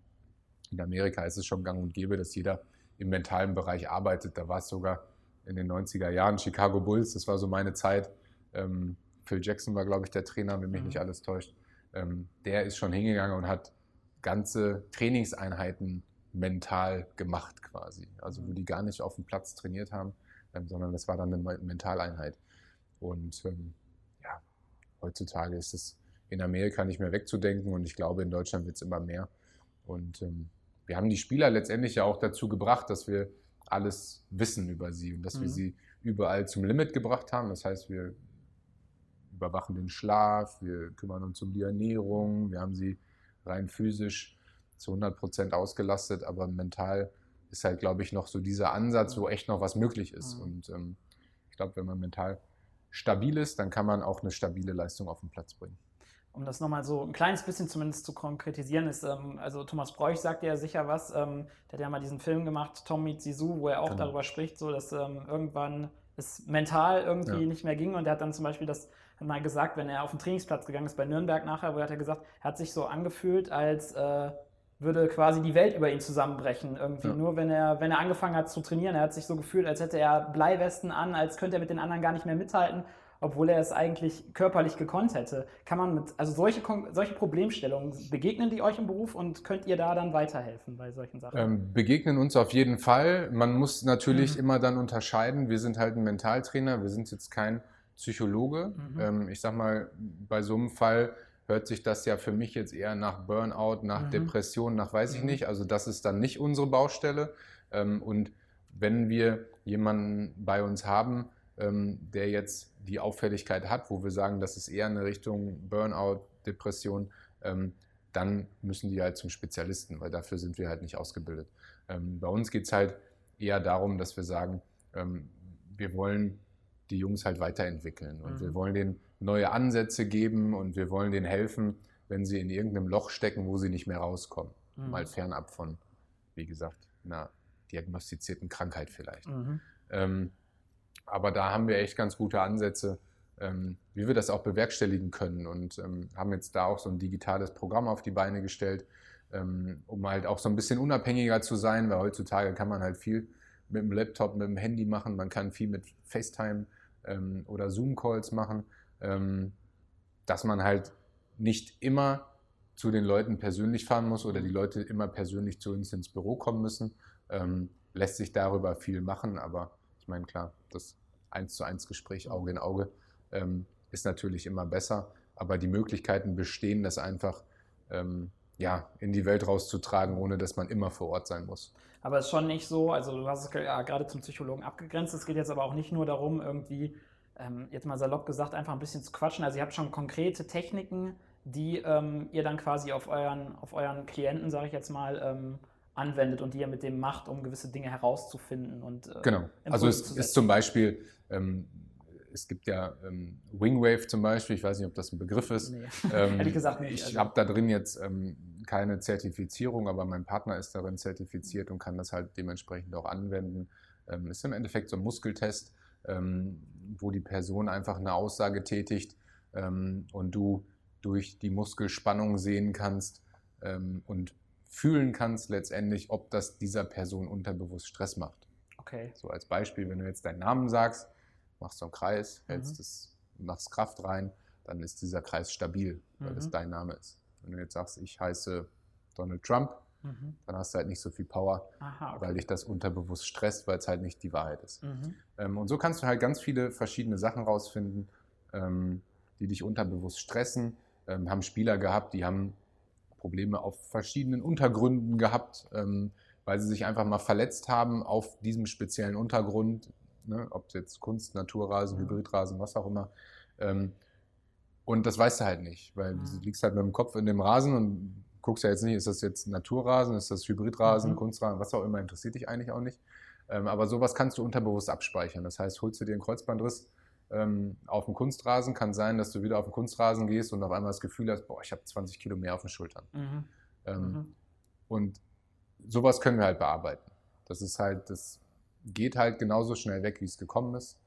Speaker 1: in Amerika ist es schon gang und gäbe, dass jeder im mentalen Bereich arbeitet. Da war es sogar in den 90er Jahren Chicago Bulls, das war so meine Zeit. Ähm, Phil Jackson war, glaube ich, der Trainer, wenn mich
Speaker 2: Mhm.
Speaker 1: nicht alles täuscht. Ähm, der ist schon hingegangen und hat ganze Trainingseinheiten mental gemacht quasi. Also wo die gar nicht auf dem Platz trainiert haben, ähm, sondern das war dann eine Me- Mentaleinheit. Und ähm, ja, heutzutage ist es in Amerika nicht mehr wegzudenken und ich glaube, in Deutschland wird es immer mehr. Und ähm, wir haben die Spieler letztendlich ja auch dazu gebracht, dass wir alles wissen über sie und dass wir
Speaker 2: Mhm.
Speaker 1: sie überall zum Limit gebracht haben. Das heißt, wir überwachen den Schlaf, wir kümmern uns um die Ernährung, wir haben sie rein physisch zu 100 Prozent ausgelastet, aber mental ist halt, glaube ich, noch so dieser Ansatz, wo echt noch was möglich ist.
Speaker 2: Mhm.
Speaker 1: Und ähm, ich glaube, wenn man mental stabil ist, dann kann man auch eine stabile Leistung auf den Platz bringen.
Speaker 2: Um das nochmal so ein kleines bisschen zumindest zu konkretisieren, ist, ähm, also Thomas Bräuch sagt ja sicher was, ähm, der hat ja mal diesen Film gemacht, Tom meets Sisu, wo er auch
Speaker 1: Genau.
Speaker 2: darüber spricht, so dass ähm, irgendwann es mental irgendwie
Speaker 1: Ja.
Speaker 2: nicht mehr ging und er hat dann zum Beispiel das mal gesagt, wenn er auf den Trainingsplatz gegangen ist bei Nürnberg nachher, wo er hat er gesagt, er hat sich so angefühlt, als äh, würde quasi die Welt über ihn zusammenbrechen. Irgendwie
Speaker 1: Ja.
Speaker 2: nur, wenn er, wenn er angefangen hat zu trainieren, er hat sich so gefühlt, als hätte er Bleiwesten an, als könnte er mit den anderen gar nicht mehr mithalten, obwohl er es eigentlich körperlich gekonnt hätte. Kann man mit, also solche, solche Problemstellungen, begegnen die euch im Beruf und könnt ihr da dann weiterhelfen bei solchen Sachen?
Speaker 1: Ähm, begegnen uns auf jeden Fall. Man muss natürlich
Speaker 2: Mhm.
Speaker 1: immer dann unterscheiden. Wir sind halt ein Mentaltrainer, wir sind jetzt kein Psychologe.
Speaker 2: Mhm.
Speaker 1: Ähm, ich sag mal, bei so einem Fall hört sich das ja für mich jetzt eher nach Burnout, nach
Speaker 2: Mhm.
Speaker 1: Depression, nach weiß ich
Speaker 2: Mhm.
Speaker 1: nicht. Also das ist dann nicht unsere Baustelle. Ähm, und wenn wir jemanden bei uns haben, der jetzt die Auffälligkeit hat, wo wir sagen, das ist eher eine Richtung Burnout, Depression, ähm, dann müssen die halt zum Spezialisten, weil dafür sind wir halt nicht ausgebildet. Ähm, bei uns geht es halt eher darum, dass wir sagen, ähm, wir wollen die Jungs halt weiterentwickeln und
Speaker 2: Mhm.
Speaker 1: wir wollen denen neue Ansätze geben und wir wollen denen helfen, wenn sie in irgendeinem Loch stecken, wo sie nicht mehr rauskommen.
Speaker 2: Mhm.
Speaker 1: Mal fernab von, wie gesagt, einer diagnostizierten Krankheit vielleicht.
Speaker 2: Mhm.
Speaker 1: Ähm, aber da haben wir echt ganz gute Ansätze, ähm, wie wir das auch bewerkstelligen können und ähm, haben jetzt da auch so ein digitales Programm auf die Beine gestellt, ähm, um halt auch so ein bisschen unabhängiger zu sein, weil heutzutage kann man halt viel mit dem Laptop, mit dem Handy machen, man kann viel mit FaceTime ähm, oder Zoom-Calls machen, ähm, dass man halt nicht immer zu den Leuten persönlich fahren muss oder die Leute immer persönlich zu uns ins Büro kommen müssen. Ähm, lässt sich darüber viel machen, aber ich meine, klar, das eins zu eins Gespräch Auge in Auge ähm, ist natürlich immer besser, aber die Möglichkeiten bestehen, das einfach ähm, ja, in die Welt rauszutragen, ohne dass man immer vor Ort sein muss.
Speaker 2: Aber es ist schon nicht so, also du hast es ja gerade zum Psychologen abgegrenzt, es geht jetzt aber auch nicht nur darum, irgendwie, ähm, jetzt mal salopp gesagt, einfach ein bisschen zu quatschen. Also ihr habt schon konkrete Techniken, die ähm, ihr dann quasi auf euren, auf euren Klienten, sage ich jetzt mal, ähm, anwendet und die ihr mit dem macht, um gewisse Dinge herauszufinden. Und, äh,
Speaker 1: Genau. Also es
Speaker 2: zu
Speaker 1: ist zum Beispiel, ähm, es gibt ja ähm, Wingwave zum Beispiel, ich weiß nicht, ob das ein Begriff ist.
Speaker 2: Nee. [LAUGHS]
Speaker 1: Ähm,
Speaker 2: Ehrlich gesagt nicht,
Speaker 1: Ich
Speaker 2: also-
Speaker 1: habe da drin jetzt ähm, keine Zertifizierung, aber mein Partner ist darin zertifiziert und kann das halt dementsprechend auch anwenden. Ähm, ist im Endeffekt so ein Muskeltest, ähm, wo die Person einfach eine Aussage tätigt ähm, und du durch die Muskelspannung sehen kannst ähm, und fühlen kannst letztendlich, ob das dieser Person unterbewusst Stress macht.
Speaker 2: Okay.
Speaker 1: So als Beispiel, wenn du jetzt deinen Namen sagst, machst so einen Kreis, hältst
Speaker 2: Mhm.
Speaker 1: es, machst Kraft rein, dann ist dieser Kreis stabil, weil
Speaker 2: Mhm.
Speaker 1: dein Name ist. Wenn du jetzt sagst, ich heiße Donald Trump,
Speaker 2: Mhm.
Speaker 1: dann hast du halt nicht so viel Power,
Speaker 2: Aha,
Speaker 1: weil
Speaker 2: okay.
Speaker 1: dich das unterbewusst stresst, weil es halt nicht die Wahrheit ist.
Speaker 2: Mhm.
Speaker 1: Ähm, und so kannst du halt ganz viele verschiedene Sachen rausfinden, ähm, die dich unterbewusst stressen. Ähm, haben Spieler gehabt, die haben Probleme auf verschiedenen Untergründen gehabt, ähm, weil sie sich einfach mal verletzt haben auf diesem speziellen Untergrund, ne, ob es jetzt Kunst, Naturrasen,
Speaker 2: Ja.
Speaker 1: Hybridrasen, was auch immer. Ähm, Und das weißt du halt nicht, weil du
Speaker 2: Mhm.
Speaker 1: liegst halt mit dem Kopf in dem Rasen und guckst ja jetzt nicht, ist das jetzt Naturrasen, ist das Hybridrasen,
Speaker 2: Mhm.
Speaker 1: Kunstrasen, was auch immer, interessiert dich eigentlich auch nicht. Ähm, aber sowas kannst du unterbewusst abspeichern. Das heißt, holst du dir einen Kreuzbandriss ähm, auf dem Kunstrasen, kann sein, dass du wieder auf den Kunstrasen gehst und auf einmal das Gefühl hast, boah, ich habe 20 Kilo mehr auf den Schultern.
Speaker 2: Mhm.
Speaker 1: Ähm,
Speaker 2: Mhm.
Speaker 1: Und sowas können wir halt bearbeiten. Das ist halt, das geht halt genauso schnell weg, wie es gekommen ist.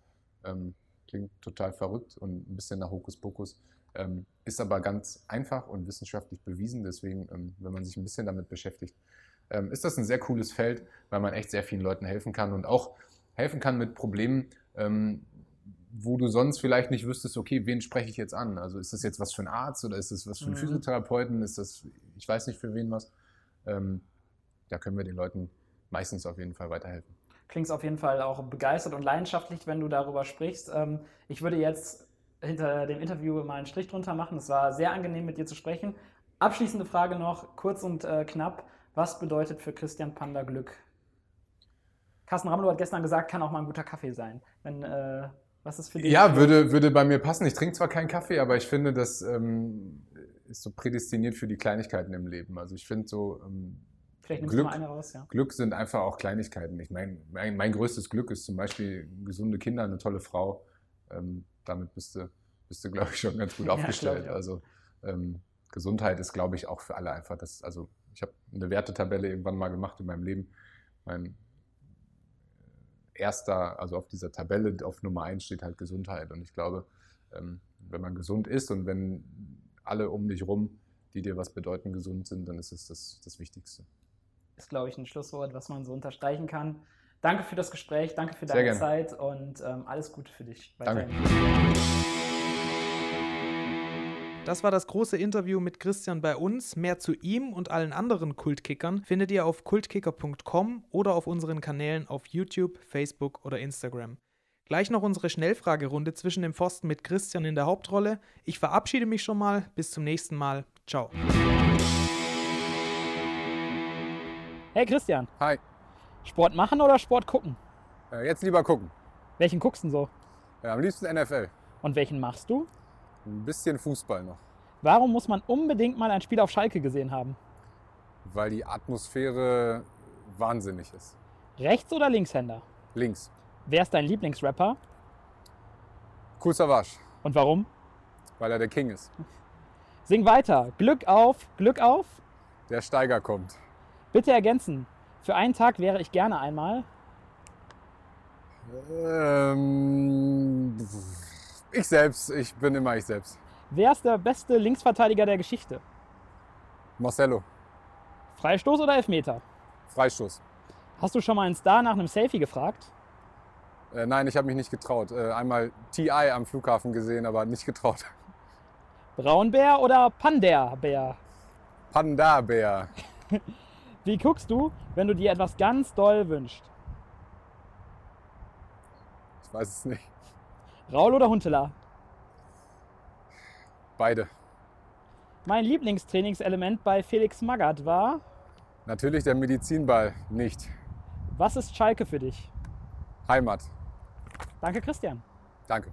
Speaker 1: Ähm, klingt total verrückt und ein bisschen nach Hokuspokus. Ähm, ist aber ganz einfach und wissenschaftlich bewiesen. Deswegen, ähm, wenn man sich ein bisschen damit beschäftigt, ähm, ist das ein sehr cooles Feld, weil man echt sehr vielen Leuten helfen kann und auch helfen kann mit Problemen, ähm, wo du sonst vielleicht nicht wüsstest, okay, wen spreche ich jetzt an? Also ist das jetzt was für ein Arzt oder ist das was für einen
Speaker 2: Mhm.
Speaker 1: Physiotherapeuten? Ist das, ich weiß nicht für wen was. Ähm, da können wir den Leuten meistens auf jeden Fall weiterhelfen.
Speaker 2: Klingst auf jeden Fall auch begeistert und leidenschaftlich, wenn du darüber sprichst. Ähm, ich würde jetzt hinter dem Interview mal einen Strich drunter machen. Es war sehr angenehm, mit dir zu sprechen. Abschließende Frage noch, kurz und äh, knapp. Was bedeutet für Christian Panda Glück? Carsten Ramelow hat gestern gesagt, kann auch mal ein guter Kaffee sein. Wenn, äh, was ist für dich?
Speaker 1: Ja, würde, würde bei mir passen. Ich trinke zwar keinen Kaffee, aber ich finde, das ähm, ist so prädestiniert für die Kleinigkeiten im Leben. Also ich finde so, ähm, Glück.
Speaker 2: du mal eine raus, ja.
Speaker 1: Glück sind einfach auch Kleinigkeiten. Ich meine, mein, mein größtes Glück ist zum Beispiel gesunde Kinder, eine tolle Frau. Ähm, damit bist du, bist du, glaube ich, schon ganz gut [LAUGHS]
Speaker 2: Ja,
Speaker 1: aufgestellt.
Speaker 2: auch.
Speaker 1: also ähm, Gesundheit ist, glaube ich, auch für alle einfach das. Also ich habe eine Wertetabelle irgendwann mal gemacht in meinem Leben. Mein erster, also auf dieser Tabelle auf Nummer eins steht halt Gesundheit. Und ich glaube, ähm, wenn man gesund ist und wenn alle um dich rum, die dir was bedeuten, gesund sind, dann ist es das, das Wichtigste.
Speaker 2: Ist, glaube ich, ein Schlusswort, was man so unterstreichen kann. Danke für das Gespräch, danke für deine. Zeit und ähm, alles Gute für dich.
Speaker 1: Danke.
Speaker 4: Das war das große Interview mit Christian bei uns. Mehr zu ihm und allen anderen Kultkickern findet ihr auf kultkicker.com oder auf unseren Kanälen auf YouTube, Facebook oder Instagram. Gleich noch unsere Schnellfragerunde zwischen dem Pfosten mit Christian in der Hauptrolle. Ich verabschiede mich schon mal. Bis zum nächsten Mal. Ciao.
Speaker 2: Hey Christian,
Speaker 1: Hi,
Speaker 2: Sport machen oder Sport gucken?
Speaker 1: äh, jetzt lieber gucken.
Speaker 2: Welchen guckst du denn so?
Speaker 1: Ja, am liebsten NFL.
Speaker 2: Und welchen machst du?
Speaker 1: Ein bisschen Fußball noch,
Speaker 2: Warum muss man unbedingt mal ein Spiel auf Schalke gesehen haben?
Speaker 1: weil die Atmosphäre wahnsinnig ist.
Speaker 2: Rechts- oder Linkshänder?
Speaker 1: Links.
Speaker 2: Wer ist dein Lieblingsrapper
Speaker 1: Cool Savage,
Speaker 2: und warum?
Speaker 1: weil er der King ist.
Speaker 2: Sing weiter. Glück auf, Glück auf.
Speaker 1: Der Steiger kommt.
Speaker 2: Bitte ergänzen. Für einen Tag wäre ich gerne einmal.
Speaker 1: Ähm, ich selbst, ich bin immer ich selbst.
Speaker 2: Wer ist der beste Linksverteidiger der Geschichte?
Speaker 1: Marcelo,
Speaker 2: Freistoß oder Elfmeter?
Speaker 1: Freistoß.
Speaker 2: Hast du schon mal einen Star nach einem Selfie gefragt?
Speaker 1: Äh, nein, ich habe mich nicht getraut. Äh, einmal TI am Flughafen gesehen, aber nicht getraut. [LAUGHS]
Speaker 2: Braunbär oder Panderbär?
Speaker 1: Panda-Bär. [LAUGHS]
Speaker 2: Wie guckst du, wenn du dir etwas ganz doll wünschst?
Speaker 1: Ich weiß es nicht.
Speaker 2: Raul oder Huntela?
Speaker 1: Beide.
Speaker 2: Mein Lieblingstrainingselement bei Felix Magath war,
Speaker 1: Natürlich der Medizinball nicht.
Speaker 2: was ist Schalke für dich?
Speaker 1: Heimat.
Speaker 2: Danke, Christian.
Speaker 1: Danke.